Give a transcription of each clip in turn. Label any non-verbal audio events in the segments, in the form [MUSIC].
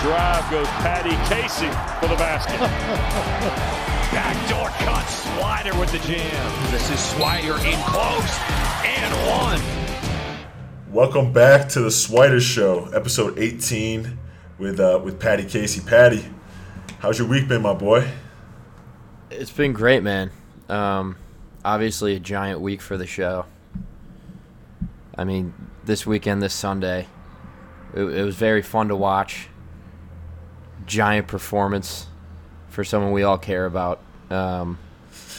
Drive goes Patty Casey for the basket. [LAUGHS] Backdoor cut. Swider with the jam. This is Swider in close. And one. Welcome back to the Swider Show, episode 18, with uh, with Patty Casey. Patty, how's your week been, my boy? It's been great, man. Um, obviously, a giant week for the show. I mean, this weekend, this Sunday, it, it was very fun to watch. Giant performance for someone we all care about, um,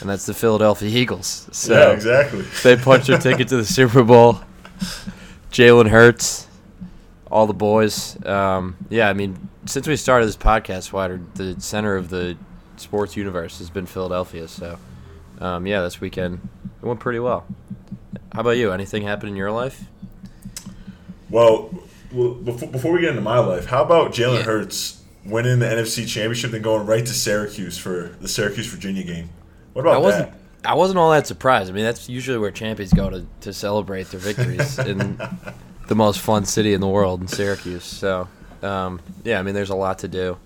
and that's the Philadelphia Eagles. So yeah, exactly. they punched their [LAUGHS] ticket to the Super Bowl. Jalen Hurts, all the boys. Um, yeah, I mean, since we started this podcast, Swider, the center of the sports universe has been Philadelphia. So, um, yeah, this weekend it went pretty well. How about you? Anything happen in your life? Well, well before, before we get into my life, how about Jalen Yeah. Hurts winning the NFC Championship and going right to Syracuse for the Syracuse Virginia game? What about I wasn't. that? I wasn't all that surprised. I mean, that's usually where champions go to, to celebrate their victories [LAUGHS] in the most fun city in the world, in Syracuse. So, um, yeah, I mean, there's a lot to do.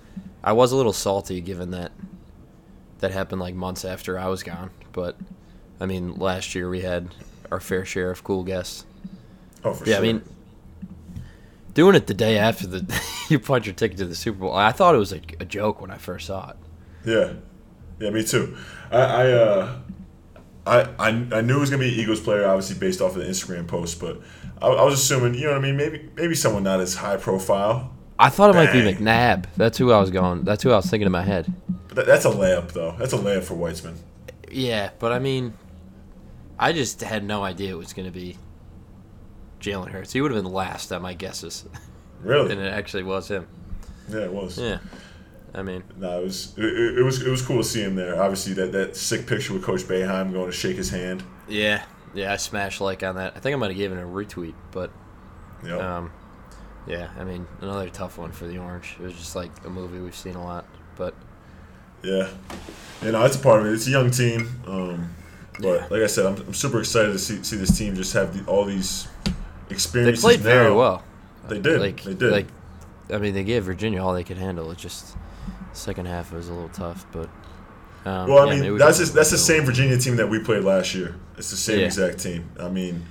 I was a little salty given that that happened like months after I was gone. But, I mean, last year we had our fair share of cool guests. Oh, for Yeah, sure. I mean, doing it the day after the [LAUGHS] you punch your ticket to the Super Bowl, I thought it was a, a joke when I first saw it. Yeah, yeah, me too. I I, uh, I I I knew it was gonna be an Eagles player, obviously based off of the Instagram post, but I, I was assuming, you know what I mean? Maybe maybe someone not as high profile. I thought it might be McNabb. That's who I was going. That's who I was thinking in my head. But that, that's a layup, though. That's a layup for Weitzman. Yeah, but I mean, I just had no idea it was going to be Jalen Hurts. He would have been last at my guesses, [LAUGHS] Really? and it actually was him. Yeah, it was. Yeah, I mean, No, it was it, it was it was cool to see him there. Obviously, that, that sick picture with Coach Boeheim going to shake his hand. yeah, yeah. I smashed like on that. I think I might have given it a retweet, but Yep. um, yeah. I mean, another tough one for the Orange. It was just like a movie we've seen a lot, but Yeah, you know that's a part of it. It's a young team, um, but Yeah. like I said, I'm, I'm super excited to see, see this team just have the, all these they experiences. played very well. They did. Like they did. Like, I mean, they gave Virginia all they could handle. It just second half was a little tough, but. Um, well, I yeah, mean, that's just, that's the same Virginia team that we played last year. It's the same Yeah. exact team. I mean,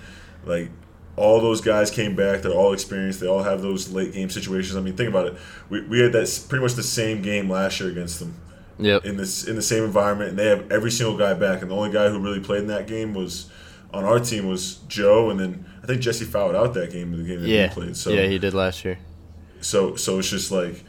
like all those guys came back. They're all experienced. They all have those late game situations. I mean, think about it. We, we had that pretty much the same game last year against them Yep. in this in the same environment, and they have every single guy back. And the only guy who really played in that game was on our team was Joe, and then I think Jesse fouled out that game. In the game that yeah. we played. So yeah, he did last year. so so it's just like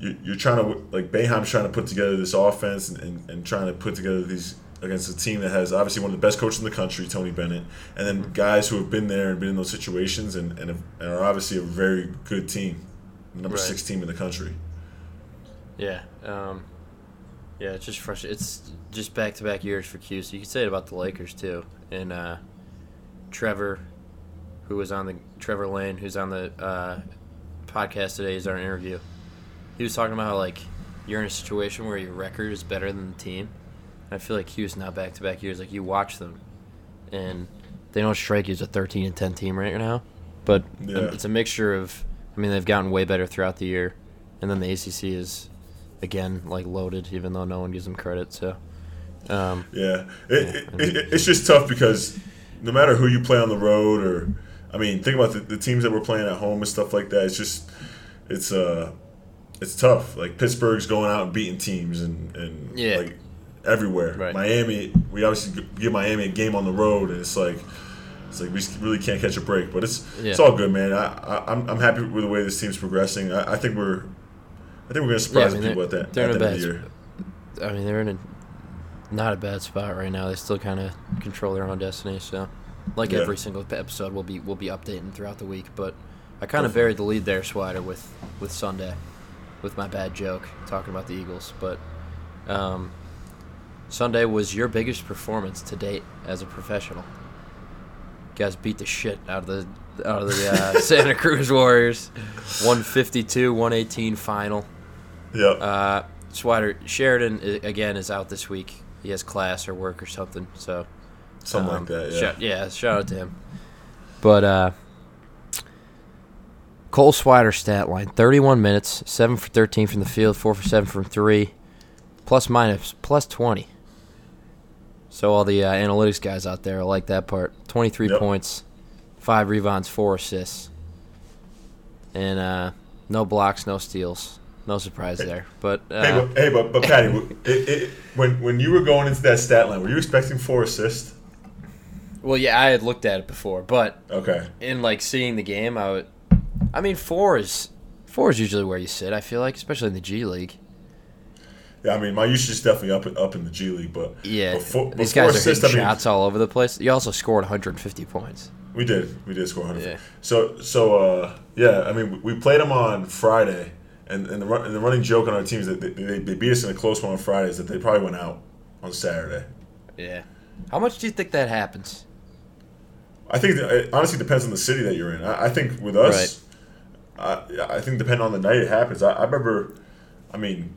you, you're trying to like Boeheim's trying to put together this offense and, and, and trying to put together these against a team that has obviously one of the best coaches in the country, Tony Bennett, and then guys who have been there and been in those situations and, and, have, and are obviously a very good team, number Right. six team in the country. Yeah. Um, yeah, it's just frustrating. It's just back to back years for Q. So you could say it about the Lakers too. And uh, Trevor, who was on the Trevor Lane, who's on the uh, podcast today, is our interview. He was talking about how like you're in a situation where your record is better than the team. I feel like Q's now back to back years. Like you watch them, and they don't strike you as a 13 and 10 team right now, but Yeah. it's a mixture of. I mean, they've gotten way better throughout the year, and then the ACC is again like loaded, even though no one gives them credit. So, um, Yeah, it, it, it, it's just tough because no matter who you play on the road, or I mean, think about the, the teams that we're playing at home and stuff like that. It's just it's uh it's tough. Like Pittsburgh's going out and beating teams and and Yeah. like everywhere. Right. Miami, we obviously give Miami a game on the road, and it's like. It's like we really can't catch a break, but it's it's all good, man. I, I I'm, I'm happy with the way this team's progressing. I, I think we're I think we're gonna surprise I mean, people at that they're at in the a end of the bad year. I mean, they're in a not a bad spot right now. They still kind of control their own destiny. So, like Yeah. every single episode, we'll be we'll be updating throughout the week. But I kind of buried the lead there, Swider, with with Sunday, with my bad joke talking about the Eagles. But um, Sunday was your biggest performance to date as a professional. You guys beat the shit out of the out of the uh, [LAUGHS] Santa Cruz Warriors, 152-118 final. Yeah. Uh, Swider Sheridan again is out this week. He has class or work or something. So Something um, like that, yeah. Shout, yeah, shout out to him. But uh, Cole Swider stat line: thirty-one minutes, seven for thirteen from the field, four for seven from three, plus minus plus twenty. So all the uh, analytics guys out there like that part. Twenty-three Yep. points, five rebounds, four assists, and uh, no blocks, no steals. No surprise there. But uh, Hey, but, hey, but, but Patty, [LAUGHS] it, it, when when you were going into that stat line, were you expecting four assists? well, yeah, I had looked at it before, but Okay. in like seeing the game, I would. I mean, four is four is usually where you sit. I feel like, especially in the G League. Yeah, I mean, my usage is definitely up up in the G League, but Yeah, but four- these guys are assists, hitting I mean, shots all over the place. You also scored 150 points. We did, we did score 100. Yeah. So so uh, yeah, I mean, we played them on Friday, and and the run, and the running joke on our team is that they, they, they beat us in a close one on Friday is that they probably went out on Saturday. Yeah. How much do you think that happens? I think that it honestly depends on the city that you're in. I, I think with us, I, I think depending on the night it happens. I, I remember, I mean,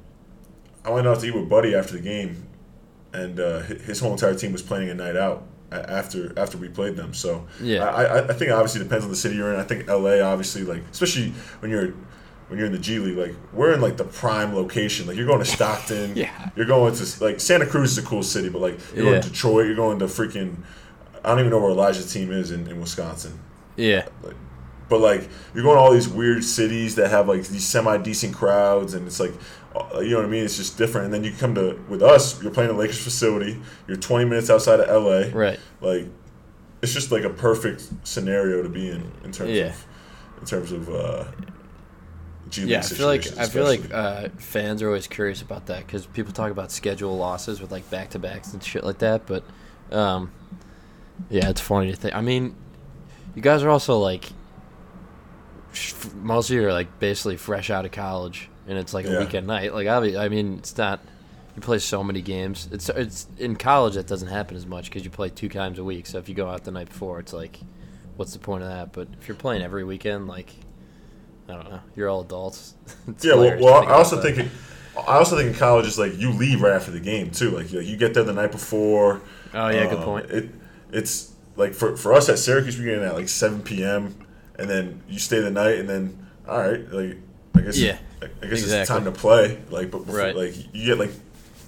I went out to eat with Buddy after the game, and uh, his whole entire team was planning a night out after after we played them. So Yeah. I, I, I think it obviously depends on the city you're in. I think LA obviously like especially when you're when you're in the G League, like we're in like the prime location. Like you're going to Stockton, [LAUGHS] Yeah. You're going to like Santa Cruz is a cool city, but like you're Yeah. going to Detroit, you're going to freaking I don't even know where Elijah's team is in, in Wisconsin. Yeah. Like, but like you're going to all these weird cities that have like these semi decent crowds, and it's like, uh, you know what I mean? It's just different. And then you come to with us, you're playing a Lakers facility. You're 20 minutes outside of LA. Right. Like, it's just like a perfect scenario to be in in terms Yeah. of in terms of uh, G Yeah, I feel like situations, I feel like uh, fans are always curious about that because people talk about schedule losses with like back to backs and shit like that. But um, yeah, it's funny to think. I mean, you guys are also like most of you are like basically fresh out of college, and it's like a weekend night. Like obviously, I mean, it's not. You play so many games. It's it's in college that doesn't happen as much because you play two times a week. So if you go out the night before, it's like, what's the point of that? But if you're playing every weekend, like, I don't know, you're all adults. [LAUGHS] It's Yeah, well, well I also about that. think it, I also think in college is like you leave right after the game too. Like you, you get there the night before. Oh, yeah, good Um, point. It it's like for for us at Syracuse, we get in at like seven p.m. and then you stay the night, and then all right, like I guess Yeah, I, I guess it's time to play. Like, but before, Right. like you get like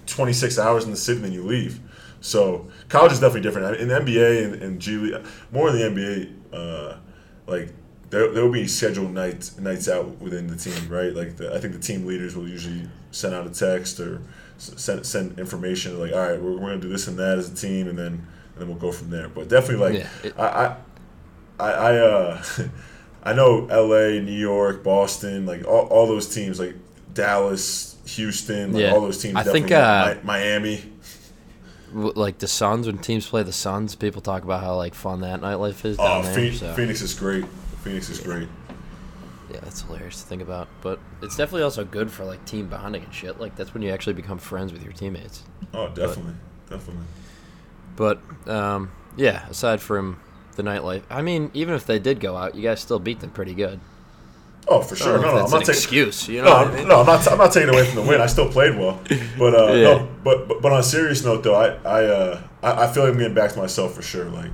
twenty six hours in the city, and then you leave. So college is definitely different. In the NBA and, and G League, more in the NBA, uh, like there there will be scheduled nights nights out within the team, right? Like the, I think the team leaders will usually send out a text or send send information like, all right, we're, we're gonna do this and that as a team, and then and then we'll go from there. But definitely, like Yeah, it- I, I I uh [LAUGHS] I know L.A., New York, Boston, like all, all those teams, like Dallas, Houston, like Yeah. all those teams. I think, uh, Mi- Miami. Like the Suns when teams play the Suns, people talk about how like fun that nightlife is Oh, there. Phoenix, so. Phoenix is great. Phoenix is great. Yeah, that's hilarious to think about. But it's definitely also good for like team bonding and shit. Like that's when you actually become friends with your teammates. Oh, definitely, definitely. But um, yeah, aside from the nightlife, I mean, even if they did go out, you guys still beat them pretty good. Oh, for sure. No, no, I'm not taking. excuse. You know No, I mean? no, I'm not. I'm not taking away from the win. I still played well, [LAUGHS] but uh, Yeah. no, but, but but on a serious note, though, I I, uh, I I feel like I'm getting back to myself for sure. Like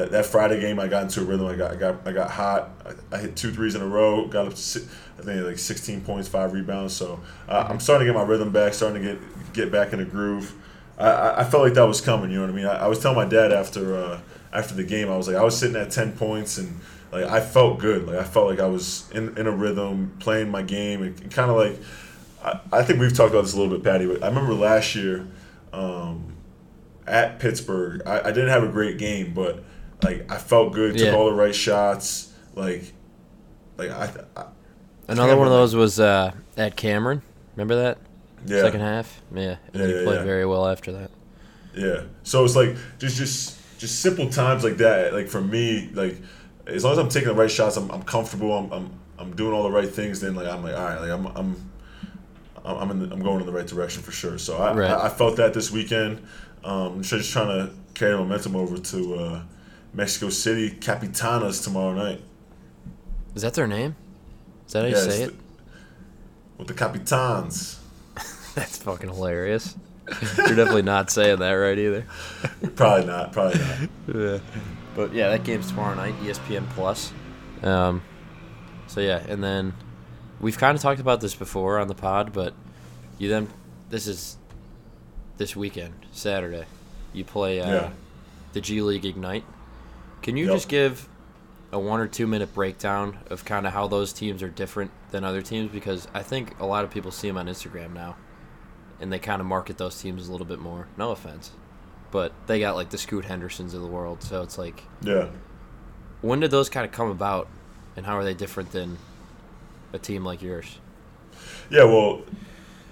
that, that Friday game, I got into a rhythm. I got I got I got hot. I, I hit two threes in a row. Got up to I think like 16 points, five rebounds. So uh, I'm starting to get my rhythm back. Starting to get get back in a groove. I, I, felt like that was coming. You know what I mean? I, I was telling my dad after uh, after the game, I was like, I was sitting at 10 points and like I felt good. Like I felt like I was in, in a rhythm, playing my game, and kind of like I, I think we've talked about this a little bit, Patty. But I remember last year um, at Pittsburgh, I, I didn't have a great game, but like I felt good, took Yeah. all the right shots, like like I, I Another one of those was uh, at Cameron. Remember that yeah second half? Yeah, and Yeah, he yeah, played yeah. very well after that. Yeah. So it's like just just just simple times like that. Like for me, like as long as I'm taking the right shots, I'm, I'm comfortable. I'm, I'm I'm doing all the right things. Then like I'm like all right, like I'm I'm I'm in the, I'm going in the right direction for sure. So I Right. I, I felt that this weekend. Um, just trying to carry momentum over to uh, Mexico City Capitanas tomorrow night. Is that their name? Is that how you Yeah, say it? the- with the Capitans. [LAUGHS] That's fucking hilarious. You're definitely not saying that right either. Probably not. Probably not. Yeah. But yeah, that game's tomorrow night, ESPN Plus. Um, so yeah, and then we've kind of talked about this before on the pod, but you then this is this weekend, Saturday. You play uh, Yeah. the G League Ignite. Can you Yep. just give a one or two minute breakdown of kind of how those teams are different than other teams? Because I think a lot of people see them on Instagram now, and they kind of market those teams a little bit more. No offense, but they got like the Scoot Hendersons of the world, so it's like Yeah. when did those kind of come about, and how are they different than a team like yours? Yeah, well,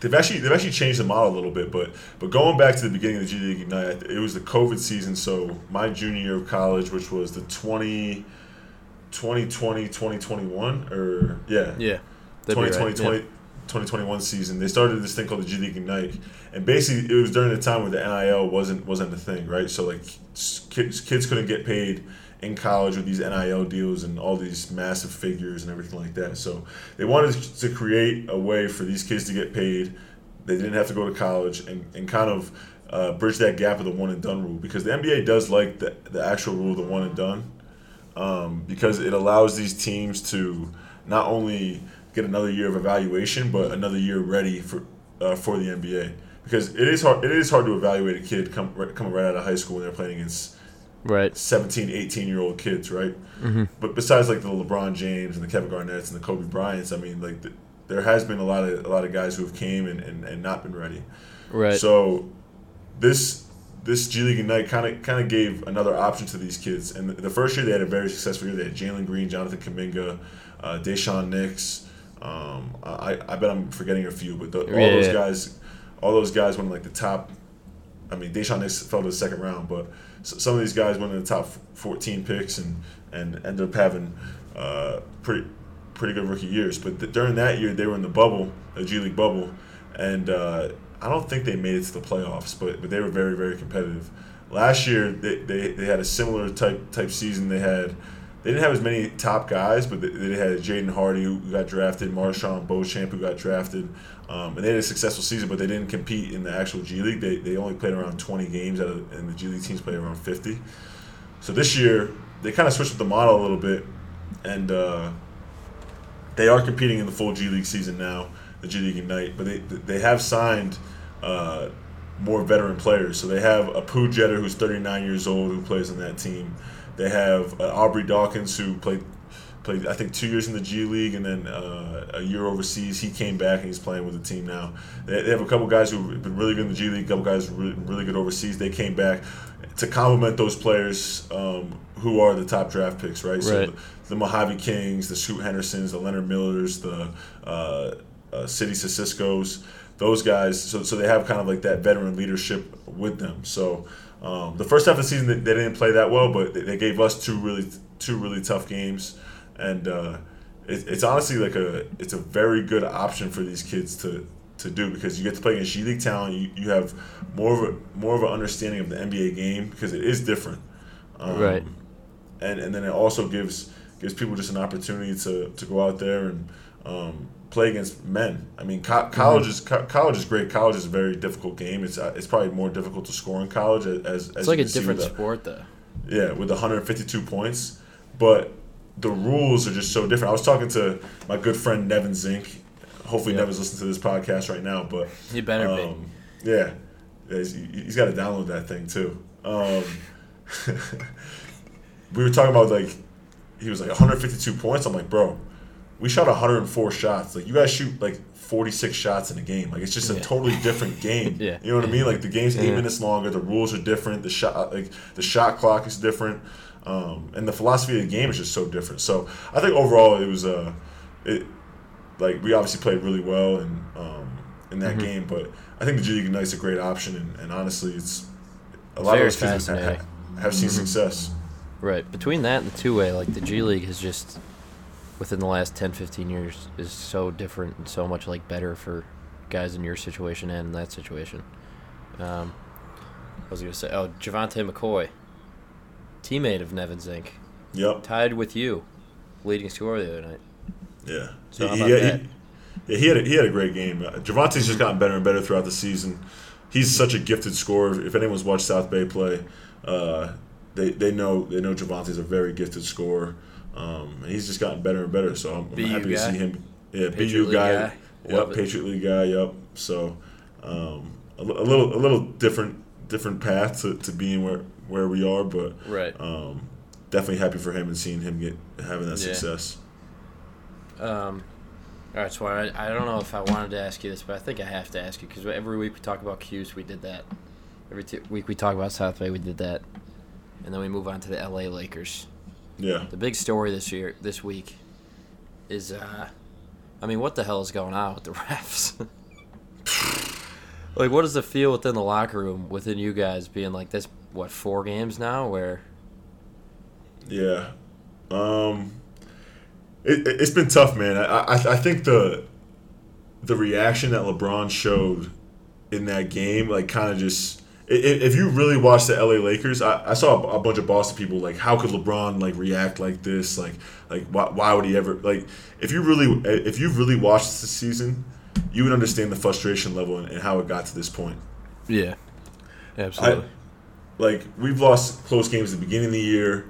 they've actually they've actually changed the model a little bit, but but going back to the beginning of the G League Ignite, it was the COVID season. So my junior year of college, which was the 20, 2020, 2021, or yeah, Yeah, 2020, 20, 2021 season, they started this thing called the G League Ignite, and basically it was during the time where the NIL wasn't wasn't a thing, right? So like kids kids couldn't get paid in college with these NIL deals and all these massive figures and everything like that. So they wanted to create a way for these kids to get paid. They didn't have to go to college and, and kind of uh, bridge that gap of the one and done rule because the NBA does like the, the actual rule of the one and done um, because it allows these teams to not only get another year of evaluation, but another year ready for uh, for the NBA. Because it is hard. It is hard to evaluate a kid come, right- coming right out of high school when they're playing against right. 17, 18 year old kids, right? Mm-hmm. But besides like the LeBron James and the Kevin Garnett's and the Kobe Bryant's, I mean, like the, there has been a lot of a lot of guys who have came and, and, and not been ready. Right. So this this G League Ignite kind of kind of gave another option to these kids. And the, the first year they had a very successful year. They had Jalen Green, Jonathan Kuminga, uh, Daishen Nix. Um, I I bet I'm forgetting a few, but the, all Yeah, those yeah. guys, all those guys went like the top. I mean, Daishen Nix fell to the second round, but some of these guys went in the top 14 picks and and ended up having uh, pretty pretty good rookie years. But th- during that year, they were in the bubble, the G League bubble, and uh, I don't think they made it to the playoffs, but but they were very very competitive. Last year, they, they, they had a similar type type season. They had they didn't have as many top guys, but they, they had Jaden Hardy who got drafted, MarJon Beauchamp who got drafted, um, and they had a successful season. But they didn't compete in the actual G League. They, they only played around 20 games, of, and the G League teams played around 50. So this year they kind of switched up the model a little bit, and uh, they are competing in the full G League season now, the G League Ignite. But they they have signed uh, more veteran players. So they have a Pooh Jeter who's 39 years old who plays on that team. They have uh, Aubrey Dawkins who played played I think two years in the G League and then uh, a year overseas. He came back and he's playing with the team now. They, they have a couple guys who've been really good in the G League, a couple guys really, really good overseas. They came back to complement those players um, who are the top draft picks, right? So the, the Mojave Kings, the Scoot Hendersons, the Leonard Millers, the uh, uh, Sidy Cissokos, those guys. So, so they have kind of like that veteran leadership with them. So um, the first half of the season they, they didn't play that well, but they, they gave us two really two really tough games, and uh, it, it's honestly like a it's a very good option for these kids to. To do because you get to play against G League talent, you, you have more of a more of an understanding of the NBA game because it is different. Um, Right. and and then it also gives gives people just an opportunity to, to go out there and um, play against men. I mean, co- college is co- college is great. College is a very difficult game. It's uh, it's probably more difficult to score in college as as It's you like a different the- sport, though. Yeah, with 152 points, but the rules are just so different. I was talking to my good friend Nevin Zink. Hopefully, Yeah. Nevin's listening to this podcast right now, but You better be. um, yeah, Yeah, he's, he's got to download that thing too. Um, [LAUGHS] we were talking about like he was like 152 points. I'm like, bro, we shot 104 shots. Like you guys shoot like 46 shots in a game. Like it's just a Yeah. totally different [LAUGHS] game. Yeah. You know what I mean? Like the game's eight Yeah. minutes longer. The rules are different. The shot like the shot clock is different. Um, and the philosophy of the game is just so different. So I think overall it was uh, it like we obviously played really well and um, in Mm-hmm. that game, but I think the G League Ignite's a great option, and, and honestly, it's a lot Very of those kids have, have seen success. Right. Between that and the two way, like the G League has just within the last 10, 15 years is so different and so much like better for guys in your situation and in that situation. Um, I was gonna say, oh, Javonte McCoy, teammate of Nevin Zink, Yep. tied with you, leading scorer the other night. Yeah. So he, about he, that? he- yeah, he had a, he had a great game. Uh, Javonte's just gotten better and better throughout the season. He's such a gifted scorer. If anyone's watched South Bay play, uh, they they know they know Javonte's a very gifted scorer. Um, and he's just gotten better and better. So I'm, I'm happy to see him. Yeah, Patriot BU League guy. guy? Yep. Patriot League guy. Yep. So um, a, a little a little different different path to, to being where where we are, but Right. um, definitely happy for him and seeing him get having that Yeah. success. Um, all right, so I, I don't know if I wanted to ask you this, but I think I have to ask you because every week we talk about Q's, we did that. Every t- week we talk about South Bay, we did that, and then we move on to the LA Lakers. Yeah. The big story this year, this week, is uh, I mean, what the hell is going on with the [LAUGHS] refs? [LAUGHS] like, what does it feel within the locker room, within you guys, being like this? What four games now? Where Yeah. Um, it, it, it's been tough, man. I, I I think the the reaction that LeBron showed in that game, like, kind of just. If you really watch the LA Lakers, I, I saw a, a bunch of Boston people like, how could LeBron like react like this? Like, like why, why would he ever like? If you really, if you really watched this season, you would understand the frustration level and, and how it got to this point. yeah, I, like we've lost close games at the beginning of the year,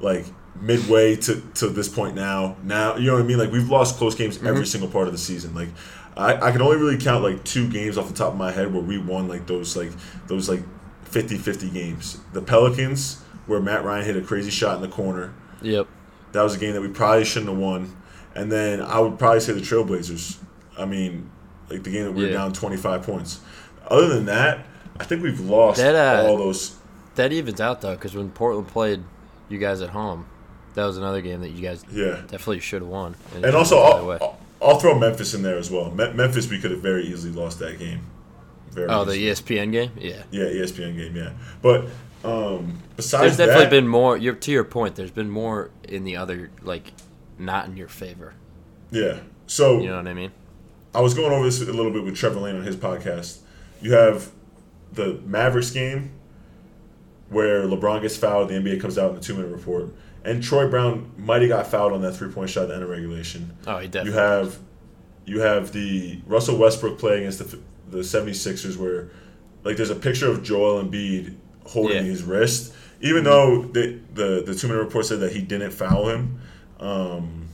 like midway to, to this point now. Now you know what I mean? Like we've lost close games every mm-hmm. single part of the season. Like I, I can only really count like two games off the top of my head where we won like those like those like 50-50 games. The Pelicans where Matt Ryan hit a crazy shot in the corner. yep. That was a game that we probably shouldn't have won. And then I would probably say the Trailblazers. I mean, like the game that we were Yeah. down 25 points. Other than that, I think we've lost That, uh, all those That evens out though, because when Portland played you guys at home, that was another game that you guys Yeah. definitely should have won. it And also, other I'll, way. I'll- I'll throw Memphis in there as well. Me- Memphis, we could have very easily lost that game. Very oh, the. ESPN game, yeah. yeah ESPN game, yeah. But um, besides There's definitely that, been more. To your point, there's been more in the other, like, not in your favor. yeah. So You know what I mean? I was going over this a little bit with Trevor Lane on his podcast. You have the Mavericks game where LeBron gets fouled, the NBA comes out in the two minute report, and Troy Brown might have got fouled on that three point shot at the end of regulation. Oh, he definitely. You have you have the Russell Westbrook play against the the 76ers where like there's a picture of Joel Embiid holding Yeah. his wrist even though the the, the two minute report said that he didn't foul him um,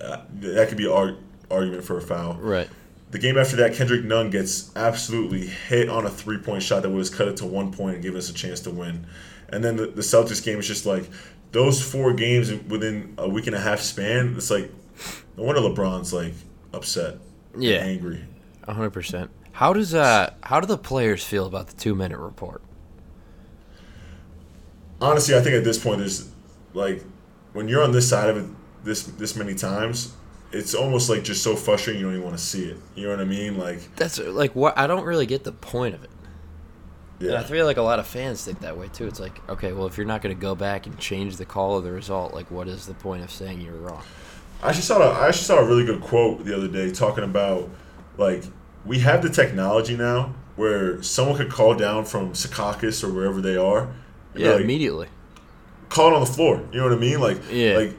uh, that could be ar- argument for a foul right. the game after that Kendrick Nunn gets absolutely hit on a three point shot that would have cut it to one point and given us a chance to win and then the, the Celtics game is just like those four games within a week and a half span it's like no wonder LeBron's like upset, Yeah. angry. hundred percent. How does uh how do the players feel about the two minute report? Honestly, I think at this point, there's like when you're on this side of it this this many times, it's almost like just so frustrating you don't even want to see it. You know what I mean? Like, That's like what I don't really get the point of it. And I feel like a lot of fans think that way too. It's like, okay, well, if you're not going to go back and change the call of the result, like, what is the point of saying you're wrong? I actually saw a, I actually saw a really good quote the other day talking about like we have the technology now where someone could call down from Secaucus or wherever they are. Yeah, like, immediately. call it on the floor. You know what I mean? Like, Yeah. like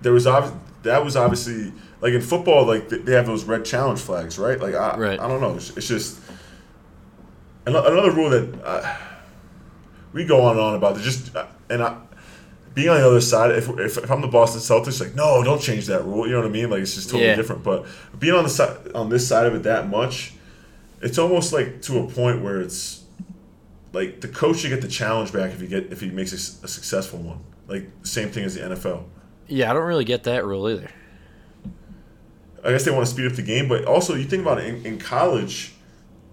there was obvi- that was obviously like in football, like they have those red challenge flags, right? Like, I, Right. I don't know. It's, it's just another rule that uh, we go on and on about. Just uh, and I, being on the other side, if, if, if I'm the Boston Celtics, like no, don't change that rule. You know what I mean? Like it's just totally Yeah. different. But being on the side on this side of it that much, it's almost like to a point where it's like the coach should get the challenge back if he get if he makes a successful one. Like same thing as the NFL. Yeah, I don't really get that rule either. I guess they want to speed up the game, but also you think about it in, in college,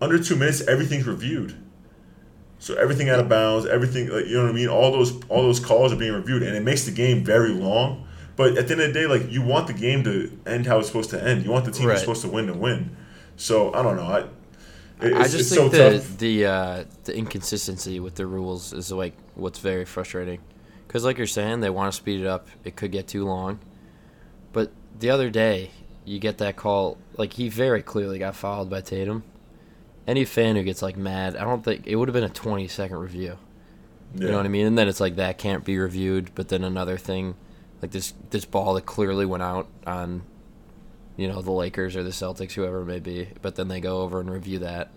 under two minutes everything's reviewed. So everything out of bounds, everything like you know what I mean. All those all those calls are being reviewed, and it makes the game very long. But at the end of the day, like you want the game to end how it's supposed to end. You want the team Right. that's supposed to win to win. So I don't know. I it- I it's, just it's think so the tough. the uh, the inconsistency with the rules is like what's very frustrating. Because like you're saying, they want to speed it up. It could get too long. But the other day, you get that call. Like he very clearly got fouled by Tatum. Any fan who gets like mad, I don't think it would have been a 20 second review. You know what I mean? And then it's like that can't be reviewed. But then another thing, like this this ball that clearly went out on, you know, the Lakers or the Celtics, whoever it may be. But then they go over and review that.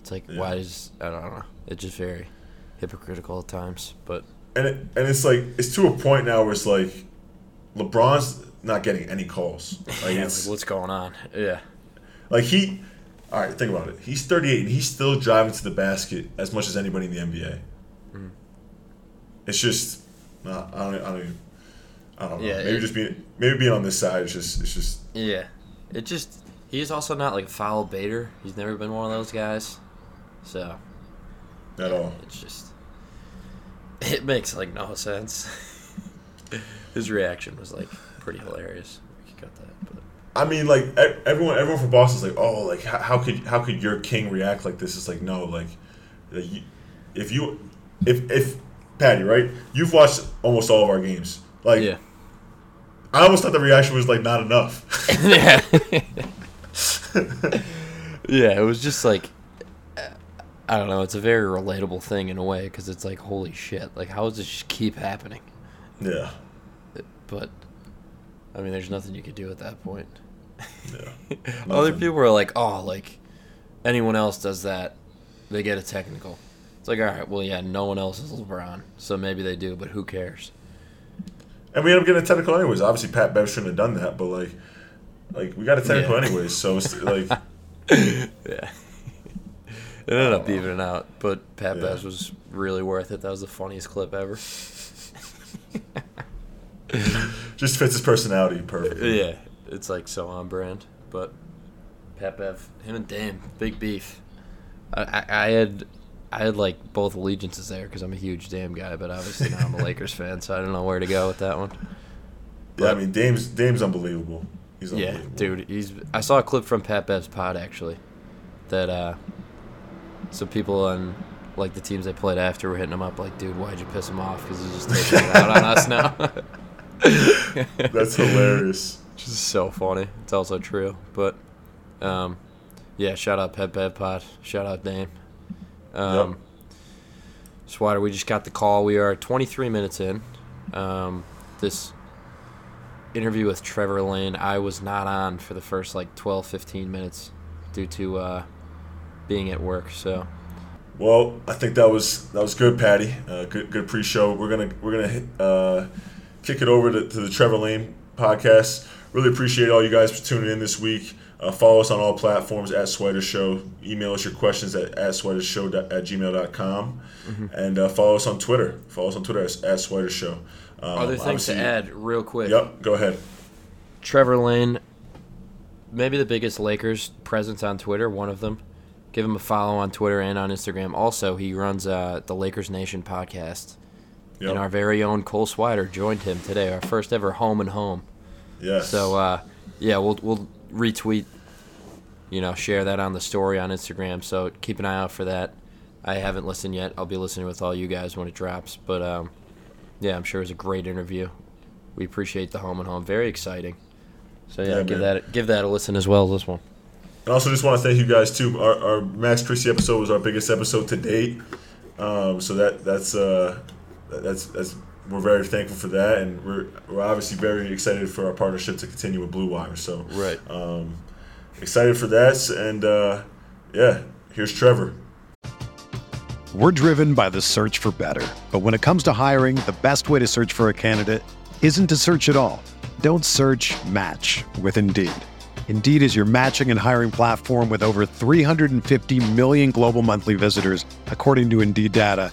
It's like why is I don't know. It's just very hypocritical at times. But and it, and it's like it's to a point now where it's like LeBron's not getting any calls. Like [LAUGHS] yeah, like, what's going on? Yeah, Like he, all right, think about it. He's 38 and he's still driving to the basket as much as anybody in the NBA. Mm-hmm. It's just, nah, I don't, I don't, even, I don't know. Yeah, maybe it- just being, maybe being on this side. It's just, it's just, yeah. It just he's also not like a foul baiter. He's never been one of those guys. So at all. it's just it makes like no sense. [LAUGHS] His reaction was like pretty hilarious. We could cut that, I mean, like everyone, everyone from Boston's like, oh, like how, how could, how could your king react like this? It's like, no, like, like you, if you, if, if Patty, right? You've watched almost all of our games. Like, yeah. I almost thought the reaction was like not enough. yeah. [LAUGHS] [LAUGHS] yeah, it was just like uh, I don't know. It's a very relatable thing in a way because it's like, holy shit! Like, how does this just keep happening? yeah, But I mean, there's nothing you could do at that point. Yeah. [LAUGHS] Other people are like, oh, like anyone else does that, they get a technical. It's like, all right, well, yeah, no one else is LeBron, so maybe they do, but who cares? And we end up getting a technical anyways. Obviously, Pat Bev shouldn't have done that, but like, like we got a technical Yeah. anyways. So it's [LAUGHS] like, Yeah. it ended up evening out, but Pat Yeah. Bev was really worth it. That was the funniest clip ever. [LAUGHS] just fits his personality perfectly. Yeah, it's like so on brand. But Pat Bev, him and Dame, big beef. I, I, I had I had like both allegiances there because I'm a huge Dame guy, but obviously now I'm a [LAUGHS] Lakers fan, so I don't know where to go with that one. Yeah, I mean, Dame's Dame's unbelievable. He's Yeah, dude, he's. I saw a clip from Pat Bev's pod actually, that uh, some people on like the teams they played after were hitting him up like, dude, why'd you piss him off? Because he's just taking it out on us now. [LAUGHS] That's hilarious. Which is so funny. It's also true. But um, yeah, shout out Pep Bev Pod. Shout out Dame. Um, Yep. Swatter, we just got the call. We are 23 minutes in. Um, this interview with Trevor Lane, I was not on for the first like 12, 15 minutes due to uh, being at work. So Well, I think that was that was good, Patty. Uh, good good pre-show. We're gonna we're gonna hit, uh, kick it over to, to the Trevor Lane podcast. Really appreciate all you guys for tuning in this week. Uh, follow us on all platforms at Swider Show. Email us your questions at, at swidershow at gmail.com. And uh, follow us on Twitter. Follow us on Twitter at, at Swider Show. Um, other things to add, real quick. Yep, go ahead. Trevor Lane, maybe the biggest Lakers presence on Twitter, one of them. Give him a follow on Twitter and on Instagram. Also, he runs uh, the Lakers Nation podcast. Yep. And our very own Cole Swider joined him today, our first ever home and home. Yes. So, uh, yeah, we'll, we'll retweet, you know, share that on the story on Instagram. So keep an eye out for that. I haven't listened yet. I'll be listening with all you guys when it drops. But, um, yeah, I'm sure it was a great interview. We appreciate the home and home. Very exciting. So yeah, Yeah, give man. that give that a listen as well as this one. And also, just want to thank you guys too. Our, our Max Christie episode was our biggest episode to date. Um, so that that's uh, that's that's we're very thankful for that, and we're we're obviously very excited for our partnership to continue with Blue Wire. So Right. um, excited for that, and uh, yeah, here's Trevor. We're driven by the search for better. But when it comes to hiring, the best way to search for a candidate isn't to search at all. Don't search match with Indeed. Indeed is your matching and hiring platform with over 350 million global monthly visitors, according to Indeed data,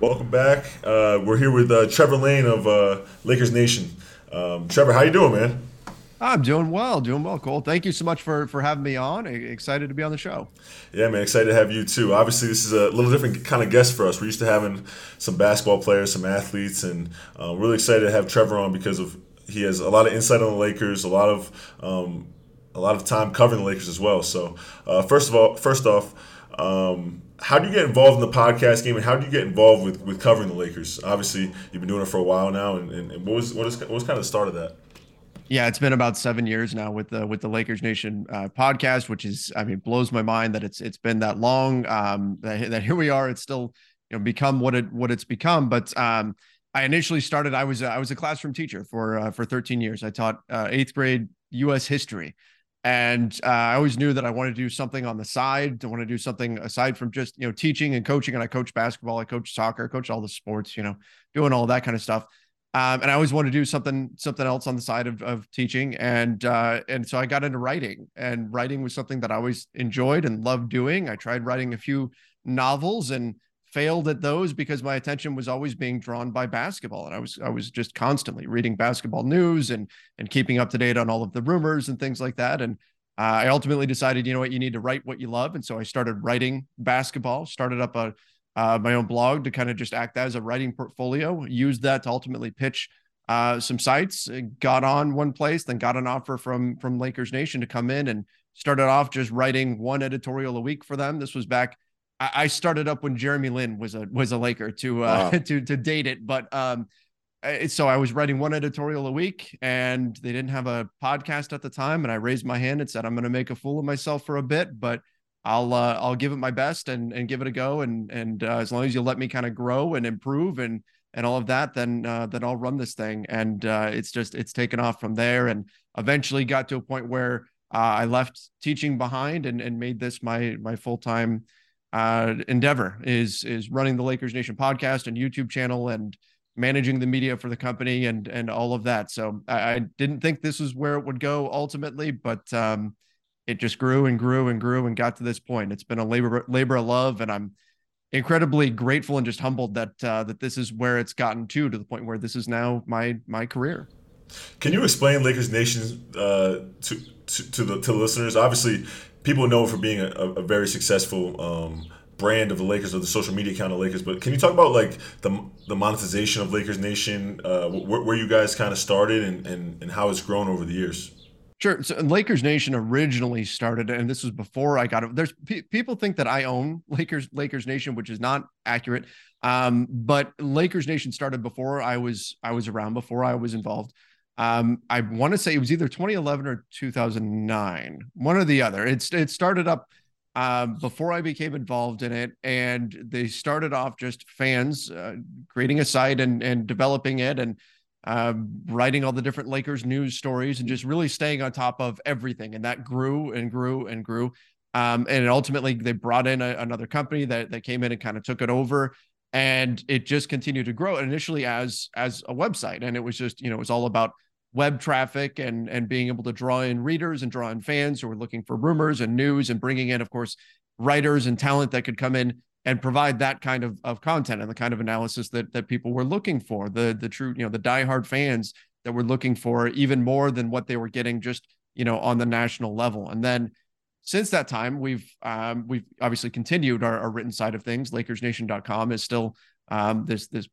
Welcome back. Uh, we're here with uh, Trevor Lane of uh, Lakers Nation. Um, Trevor, how you doing, man? I'm doing well, doing well, Cole. Thank you so much for for having me on. Excited to be on the show. Yeah, man, excited to have you too. Obviously, this is a little different kind of guest for us. We're used to having some basketball players, some athletes, and uh, really excited to have Trevor on because of he has a lot of insight on the Lakers, a lot of um, a lot of time covering the Lakers as well. So, uh, first of all, first off. Um, how do you get involved in the podcast game, and how do you get involved with, with covering the Lakers? Obviously, you've been doing it for a while now, and, and, what was what, is, what was kind of the start of that? Yeah, it's been about seven years now with the with the Lakers Nation uh, podcast, which is I mean blows my mind that it's it's been that long. Um, that, that here we are, it's still you know become what it what it's become. But um, I initially started. I was I was a classroom teacher for uh, for 13 years. I taught uh, eighth grade U.S. history, and uh, I always knew that I wanted to do something on the side. To want to do something aside from just you know teaching and coaching. And I coach basketball, I coach soccer, I coach all the sports. You know, doing all that kind of stuff. Um, and I always wanted to do something something else on the side of, of teaching, and uh, and so I got into writing, and writing was something that I always enjoyed and loved doing. I tried writing a few novels and failed at those because my attention was always being drawn by basketball, and I was I was just constantly reading basketball news and and keeping up to date on all of the rumors and things like that. And uh, I ultimately decided, you know what, you need to write what you love, and so I started writing basketball. Started up a uh, my own blog to kind of just act as a writing portfolio. Used that to ultimately pitch uh, some sites. Got on one place, then got an offer from from Lakers Nation to come in and started off just writing one editorial a week for them. This was back. I, started up when Jeremy Lin was a was a Laker to uh, wow. [LAUGHS] to to date it, but um, so I was writing one editorial a week, and they didn't have a podcast at the time, and I raised my hand and said I'm going to make a fool of myself for a bit, but I'll uh, I'll give it my best and and give it a go and and uh, as long as you let me kind of grow and improve and and all of that then uh, then I'll run this thing and uh, it's just it's taken off from there and eventually got to a point where uh, I left teaching behind and and made this my my full time uh, endeavor is is running the Lakers Nation podcast and YouTube channel and managing the media for the company and and all of that. So I, I didn't think this was where it would go ultimately, but um, it just grew and grew and grew and got to this point. It's been a labor labor of love, and I'm incredibly grateful and just humbled that uh, that this is where it's gotten to to the point where this is now my my career. Can you explain Lakers Nation uh, to, to, to the to the listeners? Obviously, people know for being a, a very successful. Um, brand of the Lakers or the social media account of Lakers. But can you talk about like the the monetization of Lakers Nation, uh, where, where, you guys kind of started and, and, and how it's grown over the years? Sure. So Lakers Nation originally started, and this was before I got it. There's p- people think that I own Lakers Lakers Nation, which is not accurate. Um, but Lakers Nation started before I was I was around, before I was involved. Um, I want to say it was either 2011 or 2009, one or the other. It's it started up um, before I became involved in it, and they started off just fans uh, creating a site and and developing it and um, writing all the different Lakers news stories and just really staying on top of everything. And that grew and grew and grew. Um, and ultimately, they brought in a, another company that, that came in and kind of took it over. And it just continued to grow initially as as a website. And it was just, you know, it was all about web traffic and and being able to draw in readers and draw in fans who were looking for rumors and news and bringing in, of course, writers and talent that could come in and provide that kind of, of content and the kind of analysis that that people were looking for the the true you know the diehard fans that we're looking for even more than what they were getting just you know on the national level. And then since that time we've um, we've obviously continued our, our, written side of things. Lakersnation.com is still um, this this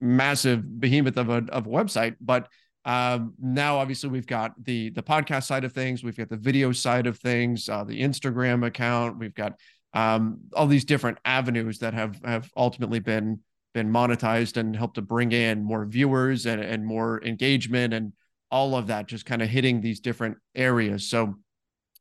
massive behemoth of a, of a website but um, now obviously we've got the the podcast side of things. We've got the video side of things uh, the instagram account. We've got um, all these different avenues that have have ultimately been been monetized and helped to bring in more viewers and, and more engagement and all of that just kind of hitting these different areas. So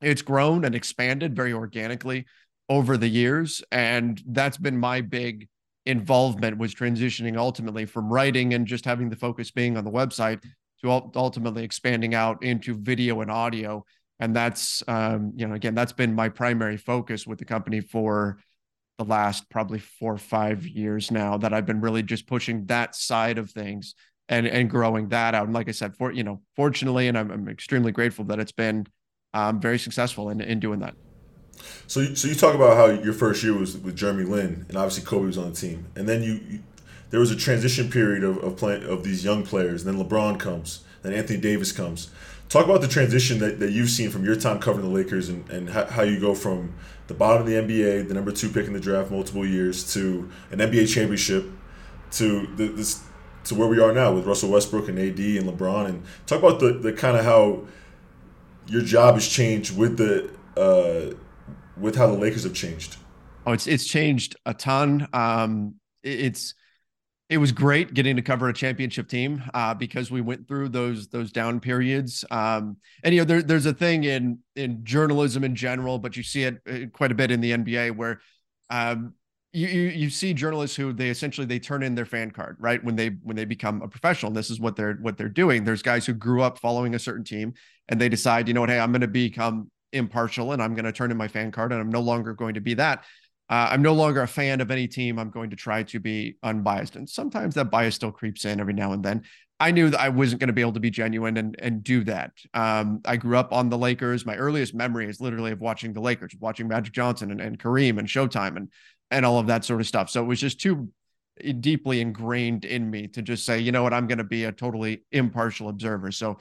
it's grown and expanded very organically over the years and that's been my big involvement was transitioning ultimately from writing and just having the focus being on the website to ultimately expanding out into video and audio and that's um, you know again that's been my primary focus with the company for the last probably four or five years now that I've been really just pushing that side of things and and growing that out. And like I said, for you know, fortunately, and I'm, I'm extremely grateful that it's been um, very successful in in doing that. So, so you talk about how your first year was with Jeremy Lin, and obviously Kobe was on the team, and then you, you there was a transition period of of, play, of these young players. And then LeBron comes, then Anthony Davis comes. Talk about the transition that, that you've seen from your time covering the Lakers and, and how, how you go from the bottom of the NBA, the number two pick in the draft multiple years, to an NBA championship, to the, this to where we are now with Russell Westbrook and AD and LeBron. And talk about the, the kind of how your job has changed with the uh, with how the Lakers have changed. Oh, it's it's changed a ton. Um, it's it was great getting to cover a championship team uh, because we went through those those down periods. Um, and you know, there, there's a thing in in journalism in general, but you see it uh, quite a bit in the NBA where um, you, you you see journalists who they essentially they turn in their fan card right when they when they become a professional. This is what they're what they're doing. There's guys who grew up following a certain team and they decide, you know what, hey, I'm going to become impartial and I'm going to turn in my fan card and I'm no longer going to be that uh, I'm no longer a fan of any team. I'm going to try to be unbiased. And sometimes that bias still creeps in every now and then. I knew that I wasn't going to be able to be genuine and, and do that. Um, I grew up on the Lakers. My earliest memory is literally of watching the Lakers, watching Magic Johnson and, and Kareem and Showtime and, and all of that sort of stuff. So it was just too deeply ingrained in me to just say, you know what, I'm going to be a totally impartial observer. So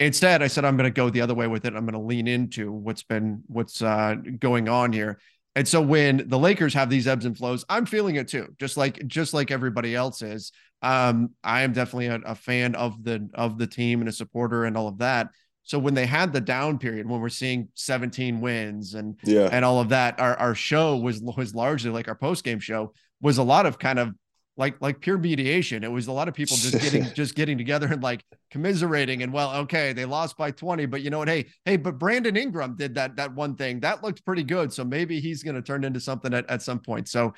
instead, I said, I'm going to go the other way with it. I'm going to lean into what's been, what's uh, going on here and so when the Lakers have these ebbs and flows, I'm feeling it too, just like just like everybody else is. Um, I am definitely a, a, fan of the of the team and a supporter and all of that. So when they had the down period, when we're seeing 17 wins and yeah. and all of that, our our show was was largely like our post game show was a lot of kind of like like pure mediation. It was a lot of people just getting [LAUGHS] just getting together and like commiserating and well, okay, they lost by 20, but you know what? Hey, hey, but Brandon Ingram did that that one thing that looked pretty good. So maybe he's going to turn into something at, at some point. So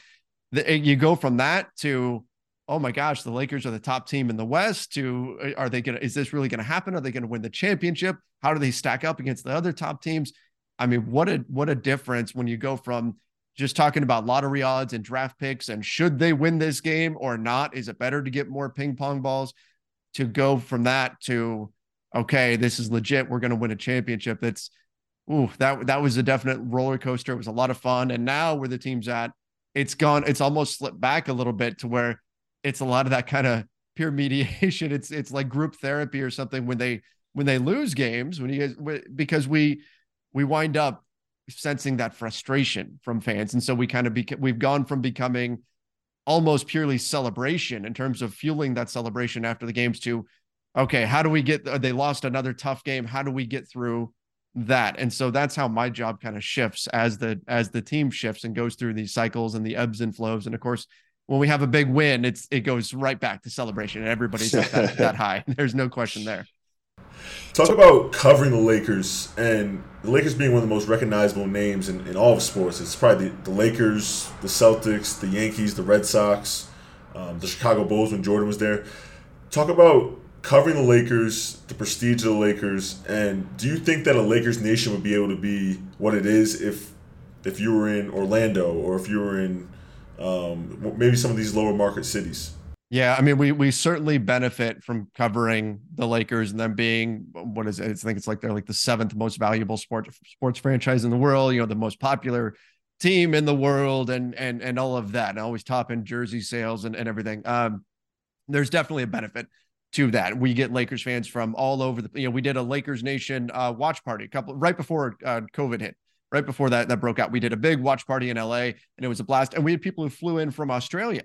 the, you go from that to oh my gosh, the Lakers are the top team in the West. To uh, are they going to? Is this really going to happen? Are they going to win the championship? How do they stack up against the other top teams? I mean, what a what a difference when you go from just talking about lottery odds and draft picks and should they win this game or not? Is it better to get more ping pong balls to go from that to okay, this is legit. We're going to win a championship. That's ooh, that that was a definite roller coaster. It was a lot of fun. And now where the team's at, it's gone, it's almost slipped back a little bit to where it's a lot of that kind of peer [LAUGHS] mediation. It's it's like group therapy or something when they when they lose games, when you guys because we we wind up sensing that frustration from fans. And so we kind of beca- we've gone from becoming almost purely celebration in terms of fueling that celebration after the games to okay, how do we get they lost another tough game? How do we get through that? And so that's how my job kind of shifts as the as the team shifts and goes through these cycles and the ebbs and flows. And of course, when we have a big win, it's it goes right back to celebration and everybody's that, that [LAUGHS] high. There's no question there. Talk about covering the Lakers and the Lakers being one of the most recognizable names in, in all of sports. It's probably the, the Lakers, the Celtics, the Yankees, the Red Sox, um, the Chicago Bulls when Jordan was there. Talk about covering the Lakers, the prestige of the Lakers, and do you think that a Lakers nation would be able to be what it is if if you were in Orlando or if you were in um, maybe some of these lower market cities? Yeah, I mean, we we certainly benefit from covering the Lakers and them being what is it? I think it's like they're like the seventh most valuable sports sports franchise in the world. You know, the most popular team in the world, and and and all of that, and always top in jersey sales and and everything. Um, there's definitely a benefit. to that. We get Lakers fans from all over the. You know, we did a Lakers Nation uh, watch party a couple right before uh, COVID hit. Right before that that broke out, we did a big watch party in LA, and it was a blast. And we had people who flew in from Australia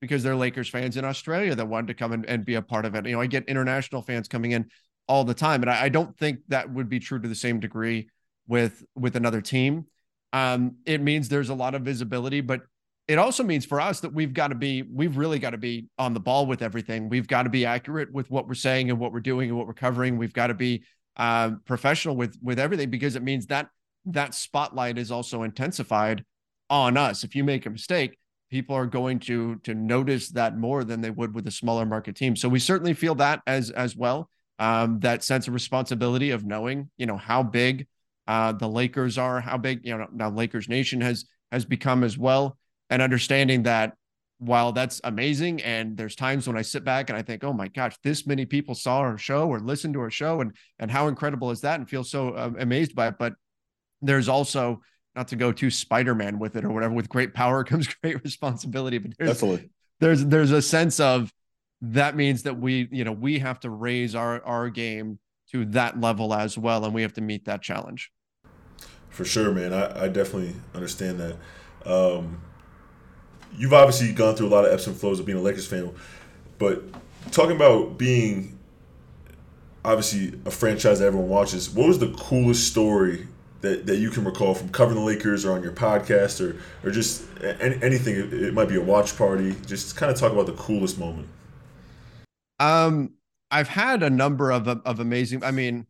because they're Lakers fans in Australia that wanted to come and, and be a part of it. You know, I get international fans coming in all the time, and I, I don't think that would be true to the same degree with with another team. Um, it means there's a lot of visibility, but it also means for us that we've got to be we've really got to be on the ball with everything we've got to be accurate with what we're saying and what we're doing and what we're covering we've got to be uh, professional with with everything because it means that that spotlight is also intensified on us if you make a mistake people are going to to notice that more than they would with a smaller market team. So we certainly feel that as as well um, that sense of responsibility of knowing you know how big uh, the lakers are how big you know now lakers nation has has become as well and understanding that while that's amazing and there's times when i sit back and i think oh my gosh this many people saw our show or listened to our show and and how incredible is that and feel so uh, amazed by it. But there's also not to go too spider-man with it or whatever with great power [LAUGHS] comes great responsibility but there's, Definitely. there's there's a sense of that means that we you know we have to raise our our game to that level as well and we have to meet that challenge. For sure man. I, I definitely understand that. Um, you've obviously gone through a lot of ebbs and flows of being a Lakers fan, but talking about being obviously a franchise that everyone watches, what was the coolest story that, that you can recall from covering the Lakers or on your podcast or or just any, anything? It might be a watch party. Just kind of talk about the coolest moment. Um, I've had a number of of amazing. I mean,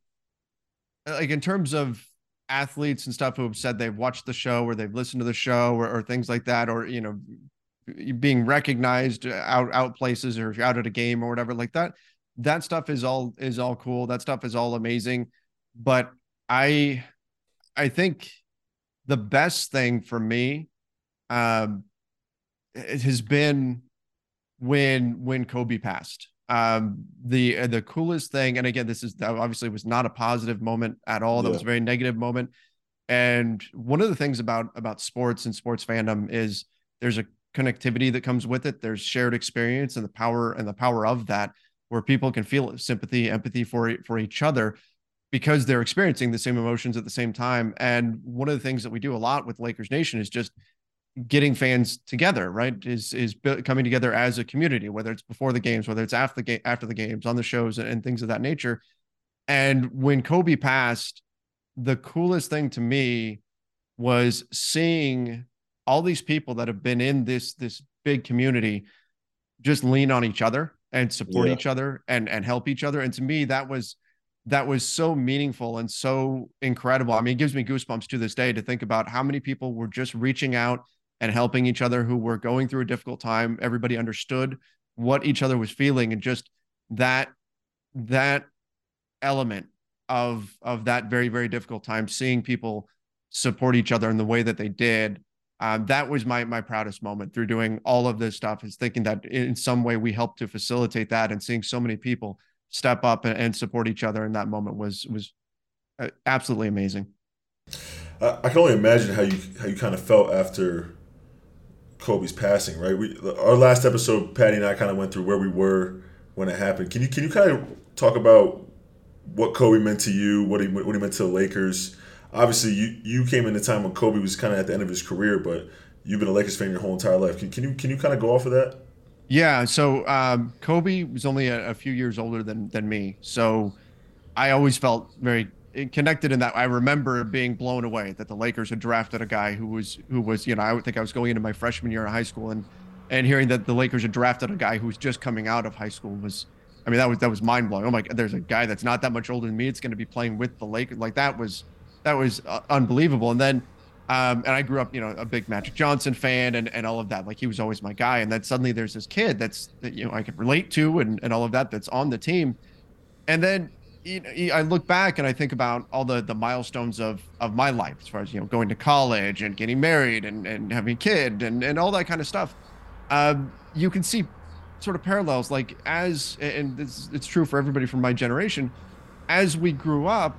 like in terms of athletes and stuff who have said they've watched the show or they've listened to the show or, or things like that, or you know, being recognized out out places or if you're out at a game or whatever like that. That stuff is all is all cool. That stuff is all amazing. But I I think the best thing for me um it has been when when Kobe passed. Um the uh, the coolest thing and again this is obviously was not a positive moment at all. That yeah. was a very negative moment. And one of the things about about sports and sports fandom is there's a connectivity that comes with it. There's shared experience and the power and the power of that where people can feel sympathy empathy for for each other because they're experiencing the same emotions at the same time and one of the things that we do a lot with Lakers Nation is just getting fans together, right? Is is coming together as a community, whether it's before the games, whether it's after the game, after the games, on the shows, and, things of that nature. And when Kobe passed, the coolest thing to me was seeing all these people that have been in this this big community just lean on each other and support yeah. each other and and help each other. And to me, that was that was so meaningful and so incredible. I mean, it gives me goosebumps to this day to think about how many people were just reaching out and helping each other who were going through a difficult time. Everybody understood what each other was feeling and just that that element of of that very very difficult time seeing people support each other in the way that they did um, that was my my proudest moment through doing all of this stuff is thinking that in some way we helped to facilitate that and seeing so many people step up and, and support each other in that moment was was uh, absolutely amazing I, I can only imagine how you how you kind of felt after Kobe's passing, right? We our last episode, Patty and I kind of went through where we were when it happened. Can you can you kind of talk about what Kobe meant to you, what he what he meant to the Lakers? Obviously, you you came in a time when Kobe was kind of at the end of his career, but you've been a Lakers fan your whole entire life. Can, can you can you kind of go off of that? Yeah. So um, Kobe was only a, a few years older than than me, so I always felt very connected in that I remember being blown away that the Lakers had drafted a guy who was who was you know I would think I was going into my freshman year of high school and and hearing that the Lakers had drafted a guy who was just coming out of high school was I mean that was that was mind blowing. Oh my god, there's a guy that's not that much older than me. It's going to be playing with the Lakers like that was that was uh, unbelievable. And then um, and I grew up, you know, a big Magic Johnson fan and, and all of that. Like he was always my guy. And then suddenly there's this kid that's that, you know I could relate to and, and all of that that's on the team. And then you know, I look back and I think about all the the milestones of of my life, as far as you know, going to college and getting married and and having a kid and and all that kind of stuff. Um, you can see sort of parallels, like as and it's it's true for everybody from my generation. As we grew up,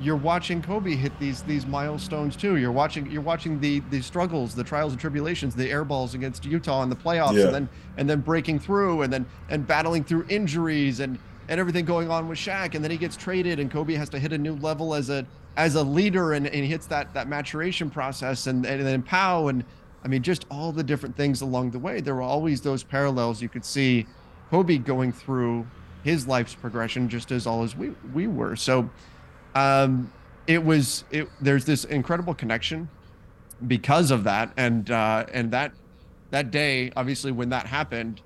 you're watching Kobe hit these these milestones too. You're watching you're watching the the struggles, the trials and tribulations, the air balls against Utah in the playoffs, Yeah. and then and then breaking through, and then and battling through injuries and and everything going on with Shaq, and then he gets traded, and Kobe has to hit a new level as a as a leader, and, and he hits that that maturation process, and and then Pow, and I mean just all the different things along the way. There were always those parallels you could see Kobe going through his life's progression just as all as we we were. So um it was it there's this incredible connection because of that. And uh and that that day obviously when that happened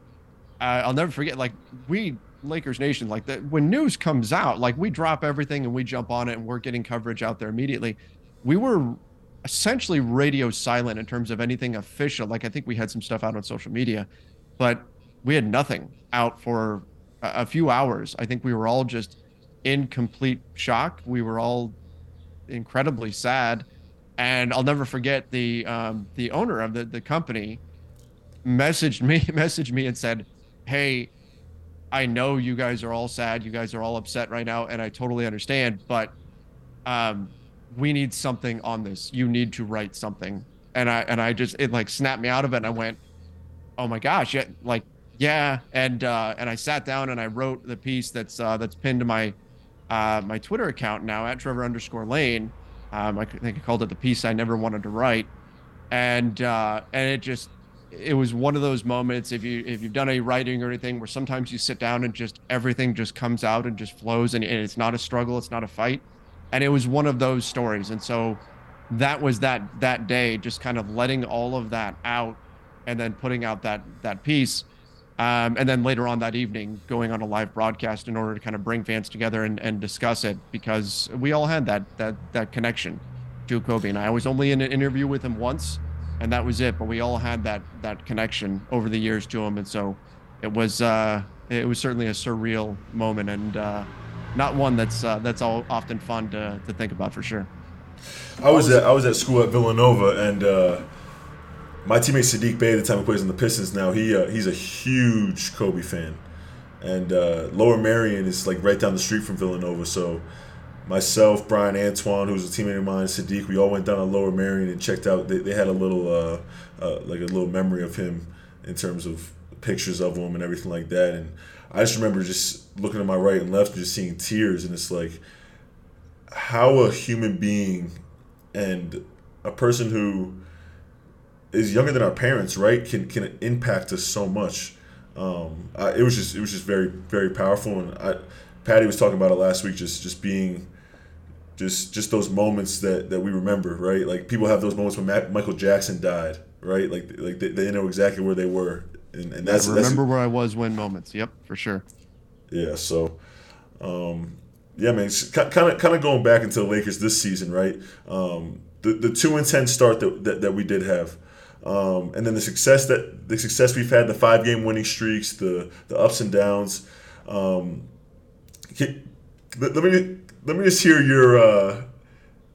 uh, i'll never forget like we lakers nation like that when news comes out like we drop everything and we jump on it and we're getting coverage out there immediately. We were essentially radio silent in terms of anything official. Like i think we had some stuff out on social media but we had nothing out for a, a few hours. I think we were all just in complete shock we were all incredibly sad. And I'll never forget the um, the owner of the, the company messaged me [LAUGHS] messaged me and said, "Hey, I know you guys are all sad. You guys are all upset right now, and I totally understand. But um, we need something on this. You need to write something." And I and I just it like snapped me out of it, and I went, "Oh my gosh, yeah, like yeah." And uh, and I sat down and I wrote the piece that's uh, that's pinned to my uh, my Twitter account now at Trevor underscore Lane. Um, I think I called it the piece I never wanted to write, and uh, and it just it was one of those moments if you if you've done any writing or anything where sometimes you sit down and just everything just comes out and just flows and, and it's not a struggle, it's not a fight, and it was one of those stories, and so that was that that day just kind of letting all of that out and then putting out that that piece um, and then later on that evening going on a live broadcast in order to kind of bring fans together and, and discuss it because we all had that that that connection to Kobe. And I was only in an interview with him once and that was it but we all had that that connection over the years to him. And so it was uh it was certainly a surreal moment and uh not one that's uh, that's all often fun to, to think about for sure. I was at I was at school at Villanova, and uh, my teammate Saddiq at the time he plays in the Pistons now, he uh, he's a huge Kobe fan, and uh, Lower Merion is like right down the street from Villanova. So myself, Bryan Antoine, who's a teammate of mine, Saddiq, we all went down to Lower Merion and checked out. They, they had a little uh, uh, like a little memory of him in terms of pictures of him and everything like that. And I just remember just looking to my right and left and just seeing tears, and it's like how a human being and a person who is younger than our parents, right, can can impact us so much. Um, I, it was just it was just very very powerful, and I, Patty was talking about it last week, just just being. Just, just those moments that, that we remember, right? Like people have those moments when Michael Jackson died, right? Like like they, they know exactly where they were, and, and that's I that's remember where I was when moments yep for sure yeah, so um, yeah, man, kind of kind of going back into the Lakers this season, right? Um, the the two and ten start that, that, that we did have, um, and then the success that the success we've had, the five game winning streaks, the the ups and downs. Um, can, let, let me let me just hear your uh,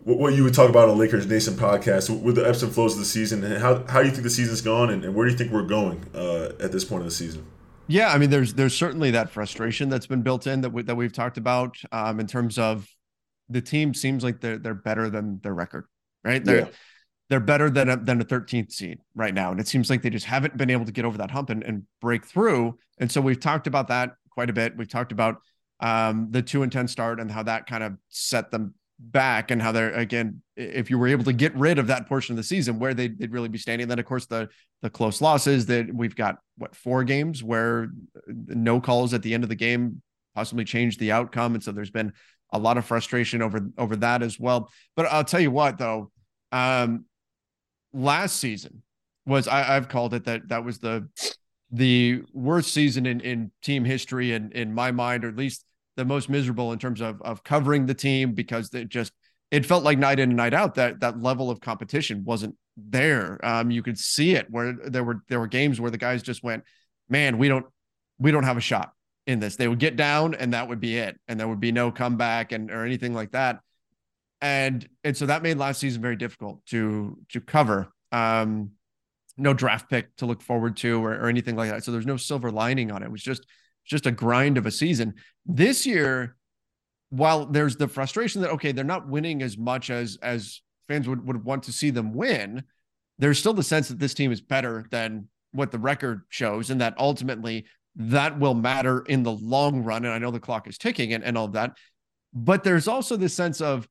what, what you would talk about on Lakers Nation podcast with the ebbs and flows of the season, and how how do you think the season's gone, and, and where do you think we're going uh, at this point of the season? Yeah, I mean, there's there's certainly that frustration that's been built in that we, that we've talked about um, in terms of the team seems like they're they're better than their record, right? They're Yeah. They're better than a, than a 13th seed right now, and it seems like they just haven't been able to get over that hump and, and break through. And so we've talked about that quite a bit. We've talked about um, the two and ten start and how that kind of set them back and how they're again if you were able to get rid of that portion of the season where they'd, they'd really be standing then of course the the close losses that we've got what four games where no calls at the end of the game possibly changed the outcome and so there's been a lot of frustration over over that as well but i'll tell you what though um last season was I, i've called it that that was the the worst season in in team history and in, my mind or at least the most miserable in terms of of covering the team because it just it felt like night in and night out that that level of competition wasn't there. Um, you could see it where there were there were games where the guys just went, man, we don't we don't have a shot in this. They would get down and that would be it, and there would be no comeback and or anything like that. And and so that made last season very difficult to to cover. Um, no draft pick to look forward to or, or anything like that. So there's no silver lining on it. It was just just a grind of a season. This year, while there's the frustration that okay, they're not winning as much as as fans would, would want to see them win, there's still the sense that this team is better than what the record shows, and that ultimately that will matter in the long run. And I know the clock is ticking and, and all of that. But there's also this sense of,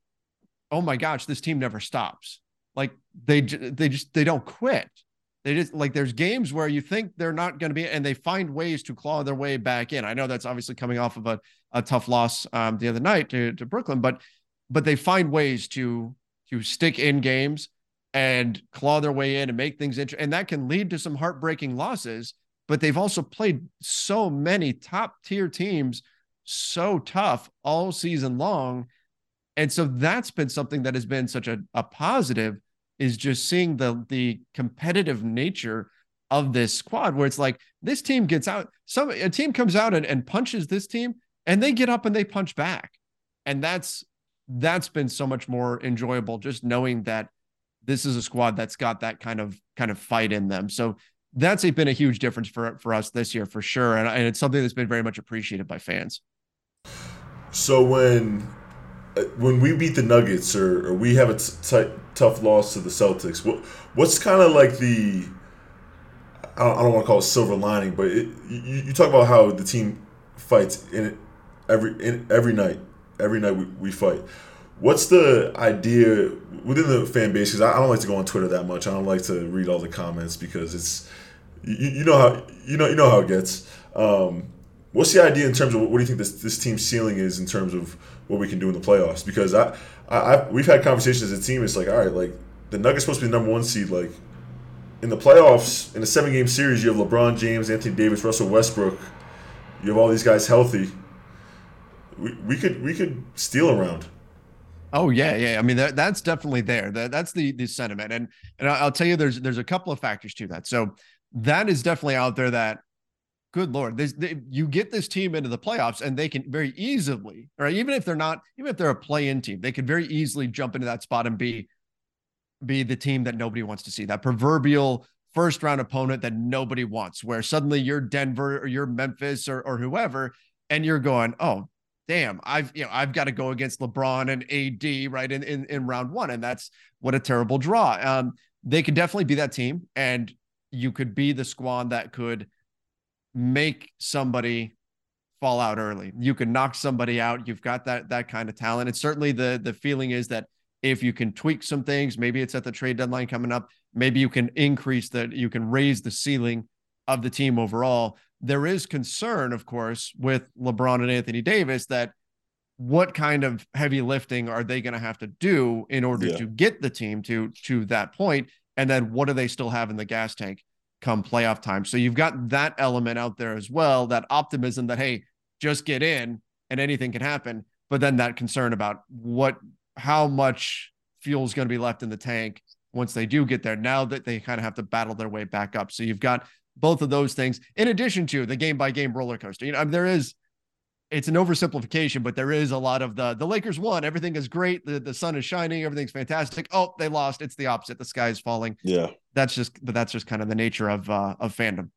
oh my gosh, this team never stops. Like they they just they don't quit. They just like there's games where you think they're not going to be, and they find ways to claw their way back in. I know that's obviously coming off of a, a tough loss um, the other night to, to Brooklyn, but but they find ways to to stick in games and claw their way in and make things interesting, and that can lead to some heartbreaking losses. But they've also played so many top tier teams so tough all season long. And so that's been something that has been such a, a positive is just seeing the the competitive nature of this squad where it's like this team gets out some a team comes out and, and punches this team and they get up and they punch back. And that's that's been so much more enjoyable just knowing that this is a squad that's got that kind of kind of fight in them. So that's been a huge difference for for us this year for sure. And, and it's something that's been very much appreciated by fans. So when when we beat the Nuggets or, or we have a t- t- tough loss to the Celtics, what what's kind of like the I don't, I don't, want to call it silver lining, but it, you, you, talk about how the team fights in every in every night, every night we, we fight. What's the idea within the fan base? Because I, I, don't like to go on Twitter that much. I don't like to read all the comments because it's you, you know how you know you know how it gets. Um, what's the idea in terms of what do you think this this team's ceiling is in terms of what we can do in the playoffs? Because I, I I've, we've had conversations as a team. It's like all right, like the Nuggets supposed to be the number one seed. Like in the playoffs, in a seven game series, you have LeBron James, Anthony Davis, Russell Westbrook. You have all these guys healthy. We, we could we could steal around. Oh yeah, yeah. I mean that, that's definitely there. That, that's the the sentiment, and and I'll tell you, there's there's a couple of factors to that. So that is definitely out there that good lord they, you get this team into the playoffs and they can very easily or even if they're not even if they're a play-in team they could very easily jump into that spot and be be the team that nobody wants to see that proverbial first round opponent that nobody wants where suddenly you're denver or you're memphis or, or whoever and you're going oh damn i've you know i've got to go against lebron and ad right in, in in round one and that's what a terrible draw. Um they could definitely be that team and you could be the squad that could make somebody fall out early. You can knock somebody out. You've got that that kind of talent. And certainly the the feeling is that if you can tweak some things, maybe it's at the trade deadline coming up, maybe you can increase that you can raise the ceiling of the team overall. There is concern, of course, with LeBron and Anthony Davis that what kind of heavy lifting are they going to have to do in order yeah. to get the team to to that point and then what do they still have in the gas tank come playoff time. So you've got that element out there as well, that optimism that, hey, just get in and anything can happen. But then that concern about what, how much fuel is going to be left in the tank once they do get there, now that they kind of have to battle their way back up. So you've got both of those things in addition to the game by game roller coaster. You know, I mean, there is, it's an oversimplification, but there is a lot of the the Lakers won. Everything is great. The the sun is shining. Everything's fantastic. Oh, they lost. It's the opposite. The sky is falling. Yeah. That's just but that's just kind of the nature of uh, of fandom.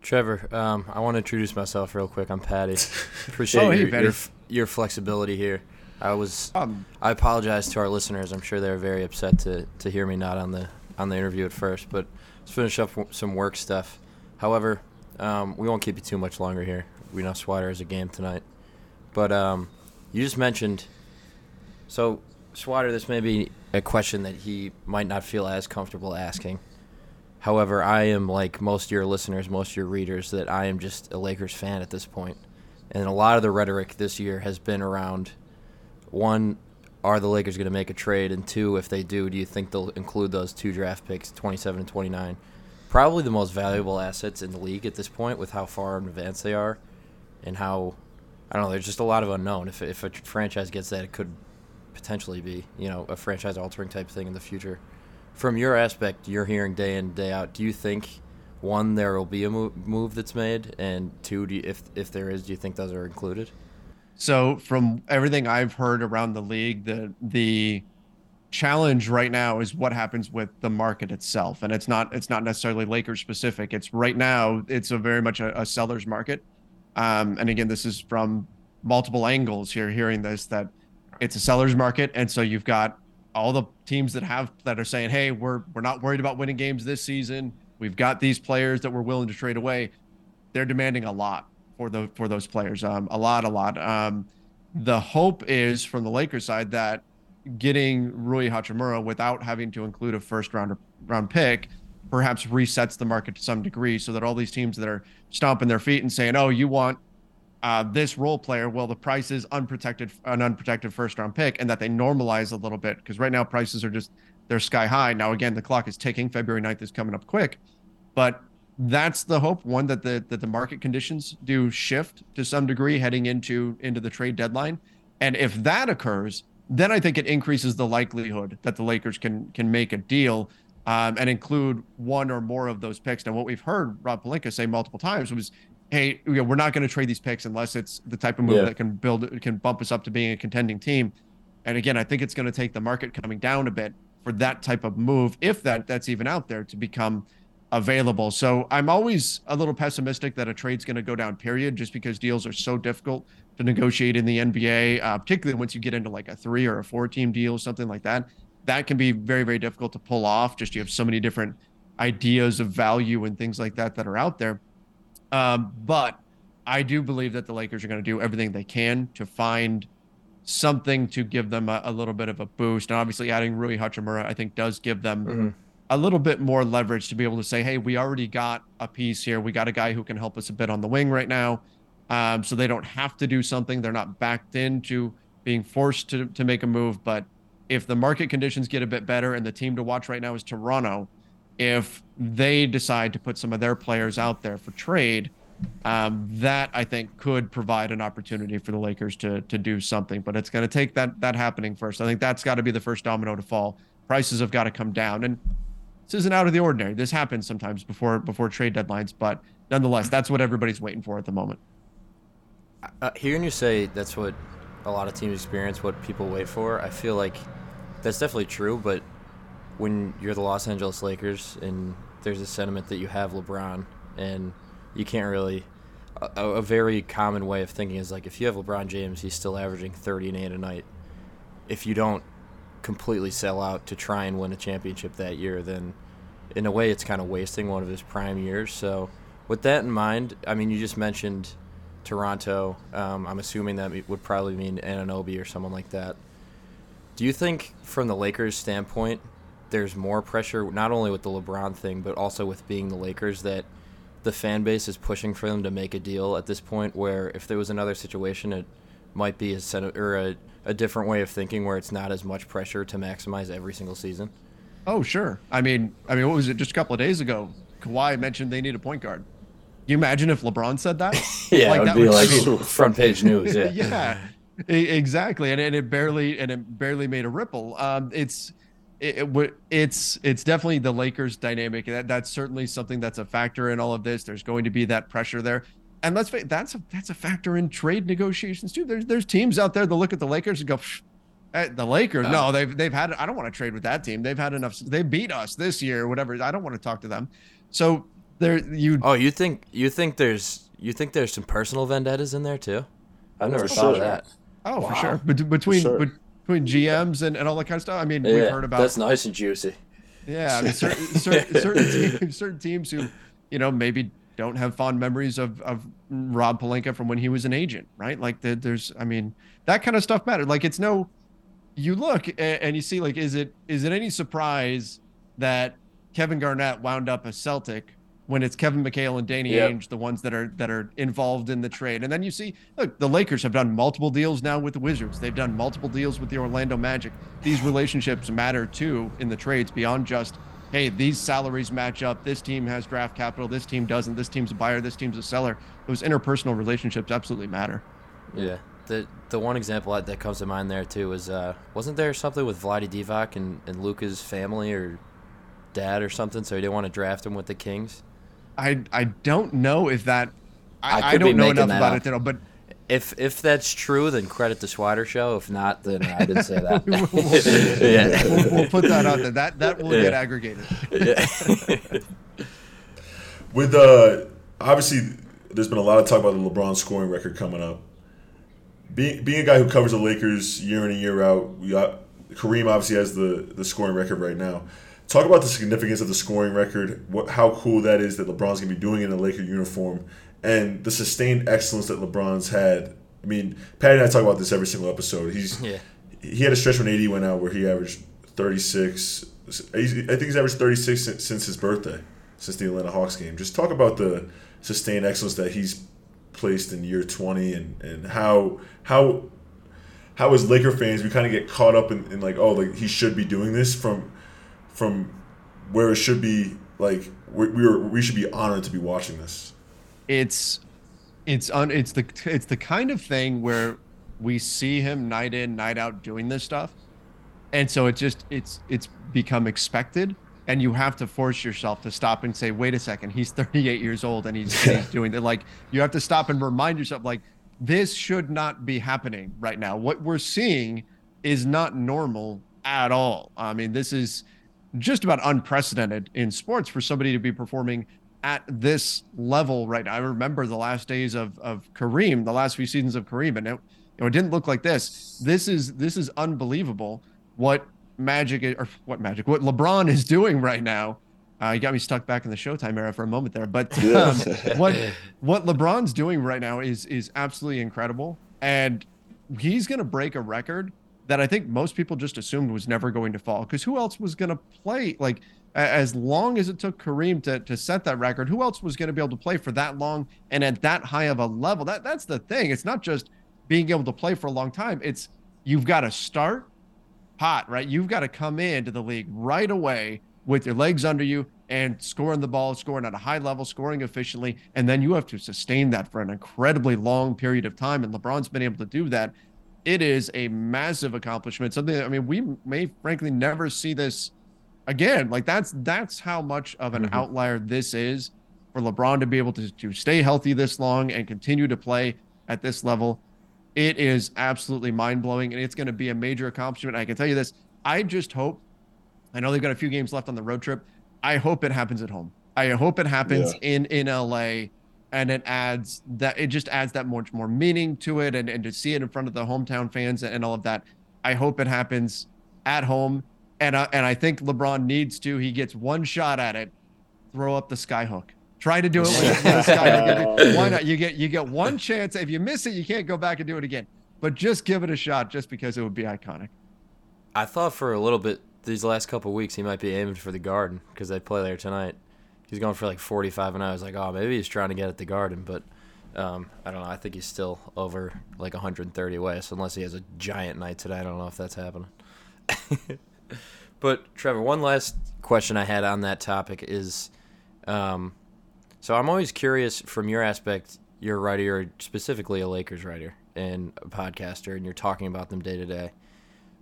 Trevor, um, I want to introduce myself real quick. I'm Patty. [LAUGHS] Appreciate oh, hey, your, your, your flexibility here. I was um, I apologize to our listeners. I'm sure they're very upset to to hear me not on the on the interview at first, but let's finish up some work stuff. However, um, we won't keep you too much longer here we know Swider has a game tonight. But um, you just mentioned, so Swider, this may be a question that he might not feel as comfortable asking. However, I am like most of your listeners, most of your readers, that I am just a Lakers fan at this point. And a lot of the rhetoric this year has been around one, are the Lakers going to make a trade? And two, if they do, do you think they'll include those two draft picks, 27 and 29? Probably the most valuable assets in the league at this point with how far in advance they are and how I don't know. There's just a lot of unknown. If if a franchise gets that, it could potentially be you know a franchise altering type thing in the future. From your aspect, you're hearing day in day out. Do you think one there will be a move, move that's made, and two, you, if if there is, do you think those are included? So from everything I've heard around the league, the the challenge right now is what happens with the market itself, and it's not it's not necessarily Lakers specific. It's right now it's a very much a, a seller's market um, and again, this is from multiple angles here hearing this that it's a seller's market. And so you've got all the teams that have that are saying hey we're we're not worried about winning games this season. We've got these players that we're willing to trade away. They're demanding a lot for the for those players um a lot a lot. Um the hope is from the Lakers side that getting Rui Hachimura without having to include a first round round pick perhaps resets the market to some degree so that all these teams that are stomping their feet and saying, "Oh, you want uh, this role player," well, the price is unprotected, an unprotected first round pick, and that they normalize a little bit because right now prices are just they're sky high. Now again, the clock is ticking. February 9th is coming up quick, but that's the hope. One that the that the market conditions do shift to some degree heading into into the trade deadline, and if that occurs, then I think it increases the likelihood that the Lakers can can make a deal um, and include one or more of those picks. Now, what we've heard Rob Pelinka say multiple times was, "Hey, you know, we're not going to trade these picks unless it's the type of move yeah. that can build can bump us up to being a contending team." And again, I think it's going to take the market coming down a bit for that type of move, if that that's even out there, to become available. So I'm always a little pessimistic that a trade's going to go down. Period, just because deals are so difficult to negotiate in the NBA, uh, particularly once you get into like a three or a four team deal, or something like that that can be very very difficult to pull off just you have so many different ideas of value and things like that that are out there. Um, but i do believe that the lakers are going to do everything they can to find something to give them a, a, little bit of a boost. And obviously adding rui hachimura i think does give them mm-hmm. a little bit more leverage to be able to say hey we already got a piece here. We got a guy who can help us a bit on the wing right now. Um, so they don't have to do something. They're not backed into being forced to, to make a move but if the market conditions get a bit better and the team to watch right now is Toronto, if they decide to put some of their players out there for trade, um, that I think could provide an opportunity for the Lakers to to do something. But it's going to take that that happening first. I think that's got to be the first domino to fall. Prices have got to come down, and this isn't out of the ordinary. This happens sometimes before before trade deadlines, but nonetheless, that's what everybody's waiting for at the moment. Uh, hearing you say that's what a lot of teams experience, what people wait for, I feel like that's definitely true, but when you're the Los Angeles Lakers and there's a sentiment that you have LeBron and you can't really a, a, very common way of thinking is like if you have LeBron James, he's still averaging 30 and 8 a night. If you don't completely sell out to try and win a championship that year, then in a way it's kind of wasting one of his prime years. So with that in mind, I mean you just mentioned Toronto. Um, I'm assuming that would probably mean Anunoby or someone like that. Do you think, from the Lakers' standpoint, there's more pressure, not only with the LeBron thing, but also with being the Lakers, that the fan base is pushing for them to make a deal at this point? Where if there was another situation, it might be a set or a, a different way of thinking, where it's not as much pressure to maximize every single season. Oh, sure. I mean, I mean, what was it? Just a couple of days ago, Kawhi mentioned they need a point guard. You imagine if LeBron said that? [LAUGHS] yeah, like, it would be like [LAUGHS] front page [LAUGHS] news. Yeah. yeah. exactly and, and it barely and it barely made a ripple um it's it, it, it's it's definitely the Lakers dynamic that that's certainly something that's a factor in all of this there's going to be that pressure there and let's face that's a that's a factor in trade negotiations too there's there's teams out there that look at the Lakers and go eh, the Lakers, no, they've they've had. I don't want to trade with that team. They've had enough. They beat us this year, whatever. I don't want to talk to them. So there, you. Oh, you think you think there's you think there's some personal vendettas in there too? I've never thought of that. Oh, wow. for sure. But between sure. between GMs and, and all that kind of stuff. I mean, yeah, we've heard about that's nice and juicy. Yeah, I mean, [LAUGHS] certain certain, certain, teams, certain teams who, you know, maybe don't have fond memories of of Rob Pelinka from when he was an agent, right? Like the, there's, I mean, that kind of stuff mattered. Like it's no, you look and you see like, is it is it any surprise that Kevin Garnett wound up a Celtic when it's Kevin McHale and Danny yep. Ainge, the ones that are that are involved in the trade. And then you see, look, the Lakers have done multiple deals now with the Wizards. They've done multiple deals with the Orlando Magic. These relationships matter too in the trades beyond just, hey, these salaries match up. This team has draft capital. This team doesn't. This team's a buyer. This team's a seller. Those interpersonal relationships absolutely matter. Yeah. The the one example that comes to mind there too is uh, wasn't there something with Vlade Divac and, and Luka's family or dad or something, so he didn't want to draft him with the Kings? I I don't know if that. I, I, I don't know enough about up. it to know, but if if that's true, then credit the Swider Show. If not, then I didn't say that. [LAUGHS] we'll, we'll, yeah. we'll, we'll, put that out there. That that will yeah. get aggregated. Yeah. [LAUGHS] With uh, obviously, there's been a lot of talk about the LeBron scoring record coming up. being being a guy who covers the Lakers year in and year out, we got Kareem obviously has the the scoring record right now. Talk about the significance of the scoring record, what how cool that is that LeBron's gonna be doing it in a Laker uniform, and the sustained excellence that LeBron's had. I mean, Patty and I talk about this every single episode. He's [LAUGHS] Yeah. he had a stretch when AD went out where he averaged 36. I think he's averaged 36 since, since his birthday, since the Atlanta Hawks game. Just talk about the sustained excellence that he's placed in year 20 and, and how how how as Laker fans we kind of get caught up in, in like oh like he should be doing this from from where it should be like we we, were, we should be honored to be watching this. it's it's un, it's the it's the kind of thing where we see him night in night out doing this stuff. And so it just it's it's become expected. And you have to force yourself to stop and say wait a second he's 38 years old and he's, [LAUGHS] he's doing that like you have to stop and remind yourself like this should not be happening right now. What we're seeing is not normal at all. I mean this is just about unprecedented in sports for somebody to be performing at this level right now. I remember the last days of of Kareem, the last few seasons of Kareem, and it, you know, it didn't look like this. This is this is unbelievable what Magic or what Magic, what LeBron is doing right now. Uh, you got me stuck back in the Showtime era for a moment there, but [LAUGHS] um, what what LeBron's doing right now is is absolutely incredible, and he's going to break a record that I think most people just assumed was never going to fall. Because who else was going to play like as long as it took Kareem to to set that record? Who else was going to be able to play for that long and at that high of a level? That that's the thing. It's not just being able to play for a long time. It's you've got to start hot, right? You've got to come into the league right away with your legs under you and scoring the ball, scoring at a high level, scoring efficiently, and then you have to sustain that for an incredibly long period of time. And LeBron's been able to do that. It is a massive accomplishment. Something that, I mean, we may frankly never see this again. Like that's that's how much of an mm-hmm. outlier this is for LeBron to be able to, to stay healthy this long and continue to play at this level. It is absolutely mind blowing, and it's going to be a major accomplishment. I can tell you this: I just hope. I know they've got a few games left on the road trip. I hope it happens at home. I hope it happens in in LA, and it adds that it just adds that much more meaning to it, and and to see it in front of the hometown fans and all of that. I hope it happens at home, and uh, and I think LeBron needs to. He gets one shot at it. Throw up the skyhook. Try to do it with with the [LAUGHS] skyhook. Why not? You get you get one chance. If you miss it, you can't go back and do it again. But just give it a shot, just because it would be iconic. I thought for a little bit these last couple weeks he might be aiming for the Garden because they play there tonight. He's going for like 45, and I was like, oh, maybe he's trying to get at the Garden, but um, I don't know. I think he's still over like 130 away, so unless he has a giant night today, I don't know if that's happening. [LAUGHS] but Trevor, one last question I had on that topic is, um, so I'm always curious from your aspect. You're a writer, you're specifically a Lakers writer and a podcaster, and you're talking about them day to day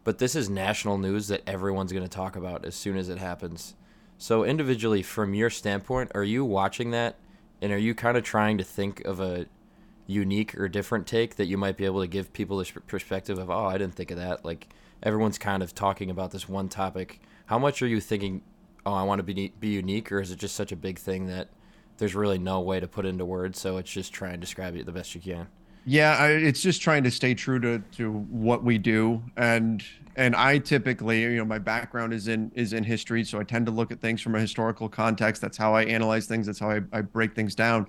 but this is national news that everyone's going to talk about as soon as it happens. So individually, from your standpoint, are you watching that, and are you kind of trying to think of a unique or different take that you might be able to give people this perspective of, oh, I didn't think of that. Like everyone's kind of talking about this one topic. How much are you thinking, oh, I want to be be unique, or is it just such a big thing that there's really no way to put into words? So it's just try and describe it the best you can. Yeah, I, it's just trying to stay true to to what we do, and and I typically, you know, my background is in is in history, so I tend to look at things from a historical context. That's how I analyze things. That's how I, I break things down,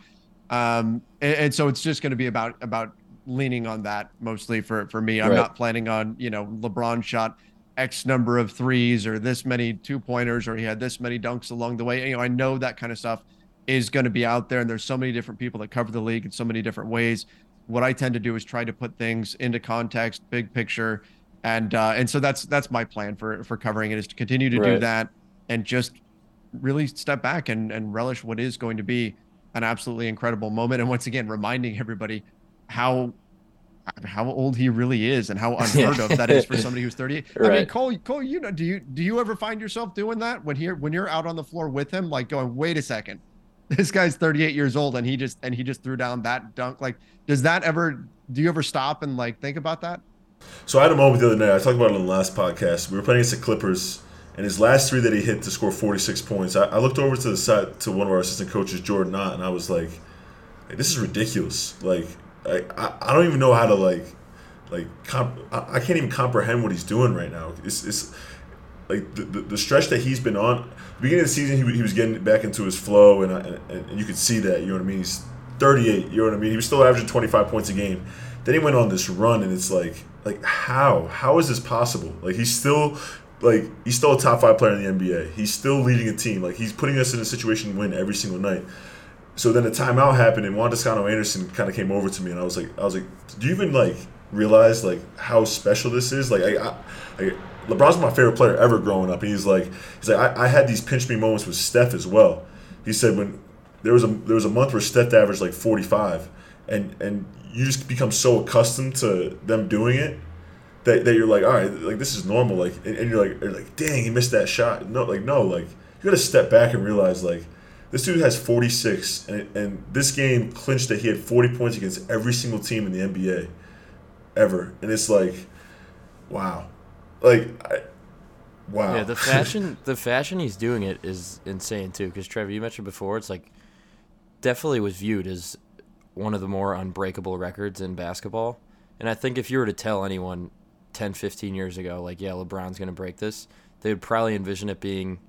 um, and, and so it's just going to be about about leaning on that mostly for for me. I'm Right. not planning on you know LeBron shot X number of threes or this many two pointers or he had this many dunks along the way. You know, I know that kind of stuff is going to be out there, and there's so many different people that cover the league in so many different ways what I tend to do is try to put things into context, big picture, and uh, and so that's that's my plan for for covering it is to continue to do that and just really step back and and relish what is going to be an absolutely incredible moment. And once again, reminding everybody how how old he really is and how [LAUGHS] unheard of that is for somebody who's 38. I mean, Cole, Cole, you know, do you do you ever find yourself doing that when you're when you're out on the floor with him, like going, wait a second, [LAUGHS] this guy's 38 years old and he just and he just threw down that dunk. Like, does that ever do you ever stop and like think about that? So I had a moment the other night. I talked about it on the last podcast. We were playing against the Clippers, and his last three that he hit to score 46 points. I, I looked over to the side to one of our assistant coaches, Jordan Ott, and I was like, "This is ridiculous. Like, I, I, I don't even know how to like like comp- I can't even comprehend what he's doing right now. It's, it's like the, the, the stretch that he's been on. beginning of the season, he, he was getting back into his flow, uh, and, and, and you could see that. You know what I mean? He's 38. You know what I mean? He was still averaging 25 points a game. Then he went on this run, and it's like, like how? How is this possible? Like he's still, like he's still a top five player in the NBA. He's still leading a team. Like he's putting us in a situation to win every single night. So then the timeout happened, and Juan Toscano Anderson kind of came over to me, and I was like, I was like, do you even like realize like how special this is? Like I, I, I LeBron's my favorite player ever growing up, and he's like, he's like, I, I had these pinch me moments with Steph as well. He said when there was a there was a month where Steph averaged like 45, and and you just become so accustomed to them doing it that, that you're like, all right, like this is normal, like, and, and you're like, you're like, dang, he missed that shot. No, like no, like you got to step back and realize like this dude has 46, and, and this game clinched that he had 40 points against every single team in the NBA ever, and it's like, wow, like, I, wow. Yeah, the fashion, [LAUGHS] the fashion he's doing it is insane too. Because Trevor, you mentioned before, it's like definitely was viewed as one of the more unbreakable records in basketball. And I think if you were to tell anyone 10, 15 years ago, like, yeah, LeBron's going to break this, they would probably envision it being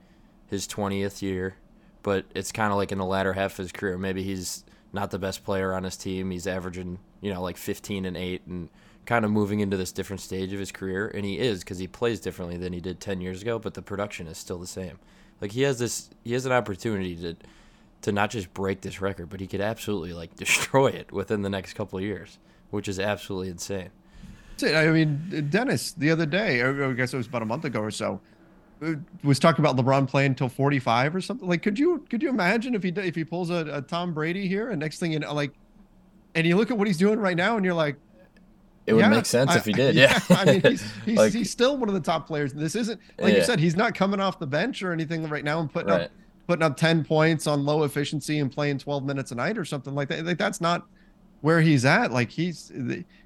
his 20th year. But it's kind of like in the latter half of his career. Maybe he's not the best player on his team. He's averaging, you know, like 15 and 8 and kind of moving into this different stage of his career. And he is because he plays differently than he did 10 years ago, but the production is still the same. Like, he has this, he has an opportunity to to not just break this record, but he could absolutely like [LAUGHS] destroy it within the next couple of years, which is absolutely insane. I mean, Dennis the other day, I guess it was about a month ago or so, uh, was talking about LeBron playing until 45 or something. Like, could you could you imagine if he if he pulls a, a Tom Brady here, and next thing you know, like, and you look at what he's doing right now, and you're like, it would yeah, make sense I, if he [LAUGHS] did. Yeah. yeah. I mean, he's [LAUGHS] he's, like, he's still one of the top players. This isn't like yeah. you said. He's not coming off the bench or anything right now and putting right. up putting up 10 points on low efficiency and playing 12 minutes a night or something like that. Like that's not where he's at. Like he's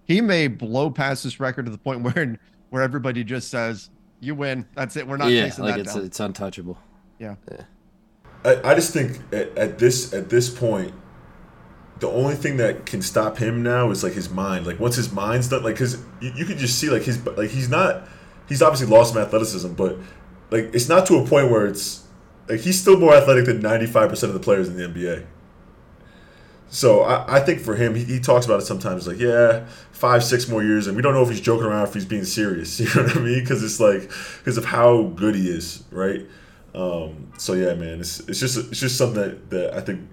he may blow past this record to the point [LAUGHS] where where everybody just says you win. That's it. We're not yeah, like it's down. it's untouchable. Yeah. Yeah. I, I just think at, at this at this point, the only thing that can stop him now is like his mind. Like once his mind's done, like because you, you could just see like his like he's not he's obviously lost some athleticism, but like it's not to a point where it's like he's still more athletic than 95% of the players in the NBA. So I, I think for him, he, he talks about it sometimes like, yeah, five, six more years, and we don't know if he's joking around, if he's being serious. [LAUGHS] You know what I mean? Because it's like because of how good he is, right? Um, so yeah, man, it's, it's just it's just something that, that I think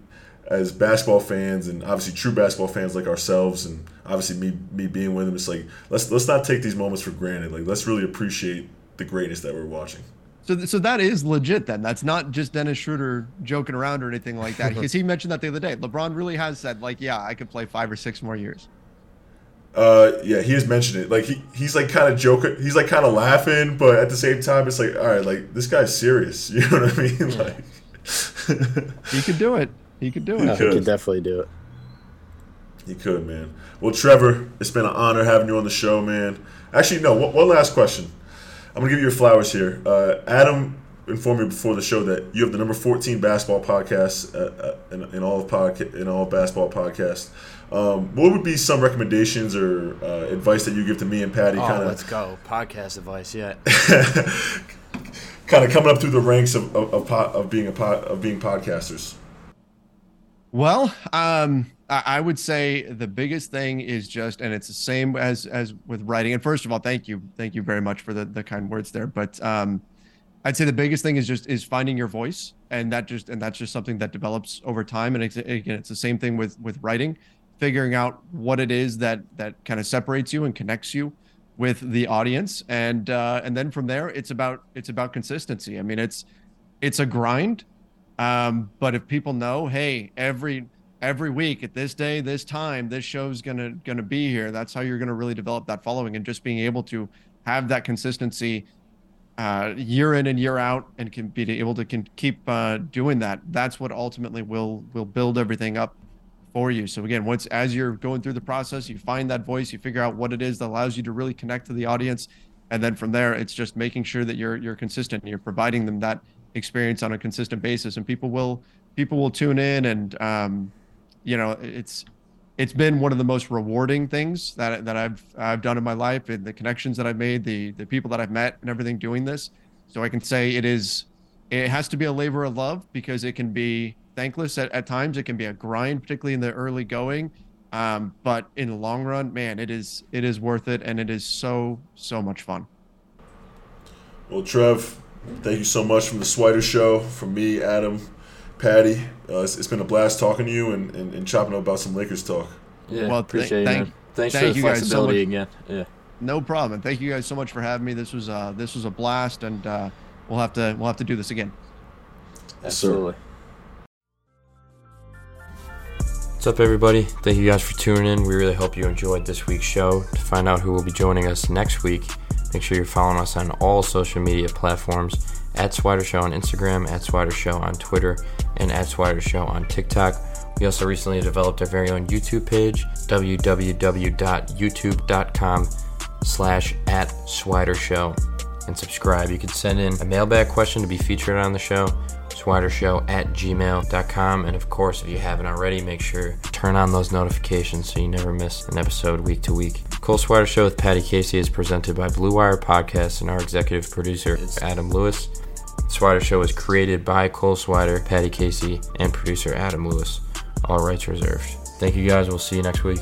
as basketball fans and obviously true basketball fans like ourselves and obviously me me being with them, it's like let's let's not take these moments for granted. Like let's really appreciate the greatness that we're watching. So, so that is legit then. That's not just Dennis Schroeder joking around or anything like that. [LAUGHS] Because he mentioned that the other day. LeBron really has said, like, yeah, I could play five or six more years. Uh, yeah, he has mentioned it. Like he, he's like kind of joking. He's like kind of laughing, but at the same time, it's like, all right, like this guy's serious. [LAUGHS] You know what I mean? Like he could do it. He could do it. He, could. he could definitely do it. He could, man. Well, Trevor, it's been an honor having you on the show, man. Actually, no. One, one last question. I'm gonna give you your flowers here. Uh, Adam informed me before the show that you have the number 14 basketball podcast uh, uh, in, in, all of podca- in all basketball podcasts. Um, what would be some recommendations or uh, advice that you give to me and Patty? Oh, kinda, let's go podcast advice. Yeah. [LAUGHS] kind of coming up through the ranks of of, of, of being a pod, of being podcasters. Well, um, I would say the biggest thing is just, and it's the same as as with writing. And first of all, thank you, thank you very much for the the kind words there. But um, I'd say the biggest thing is just is finding your voice, and that just and that's just something that develops over time. And it's, again, it's the same thing with with writing, figuring out what it is that that kind of separates you and connects you with the audience, and uh, and then from there, it's about it's about consistency. I mean, it's it's a grind, um, but if people know, hey, every every week at this day, this time, this show's gonna gonna be here. That's how you're gonna really develop that following and just being able to have that consistency uh, year in and year out, and can be able to can keep uh, doing that. That's what ultimately will will build everything up for you. So again, once as you're going through the process, you find that voice, you figure out what it is that allows you to really connect to the audience, and then from there, it's just making sure that you're you're consistent. You're providing them that experience on a consistent basis, and people will people will tune in and um, you know, it's it's been one of the most rewarding things that that I've I've done in my life and the connections that I've made, the the people that I've met and everything doing this. So I can say it is it has to be a labor of love because it can be thankless at, at times. It can be a grind, particularly in the early going. Um, but in the long run, man, it is it is worth it and it is so, so much fun. Well, Trev, thank you so much from the Swider Show, from me, Adam, Patty. Uh, it's, it's been a blast talking to you and, and, and chopping up about some Lakers talk. Yeah, Well, appreciate thank- it, man. Thanks thank for the you guys so flexibility much. again. Yeah, No problem. And thank you guys so much for having me. This was uh this was a blast and uh we'll have to we'll have to do this again. Yes, absolutely. What's up, everybody? Thank you guys for tuning in. We really hope you enjoyed this week's show. To find out who will be joining us next week, make sure you're following us on all social media platforms at Swider Show on Instagram, at Swider Show on Twitter, and at Swider Show on TikTok. We also recently developed our very own YouTube page, www.youtube.com slash at Swider Show, and subscribe. You can send in a mailbag question to be featured on the show, swidershow at gmail.com. And of course, if you haven't already, make sure to turn on those notifications so you never miss an episode week to week. Cole Swider Show with Patty Casey is presented by Blue Wire Podcast, and our executive producer is Adam Lewis. Swider Show is created by Cole Swider, Patty Casey, and producer Adam Lewis. All rights reserved. Thank you guys. We'll see you next week.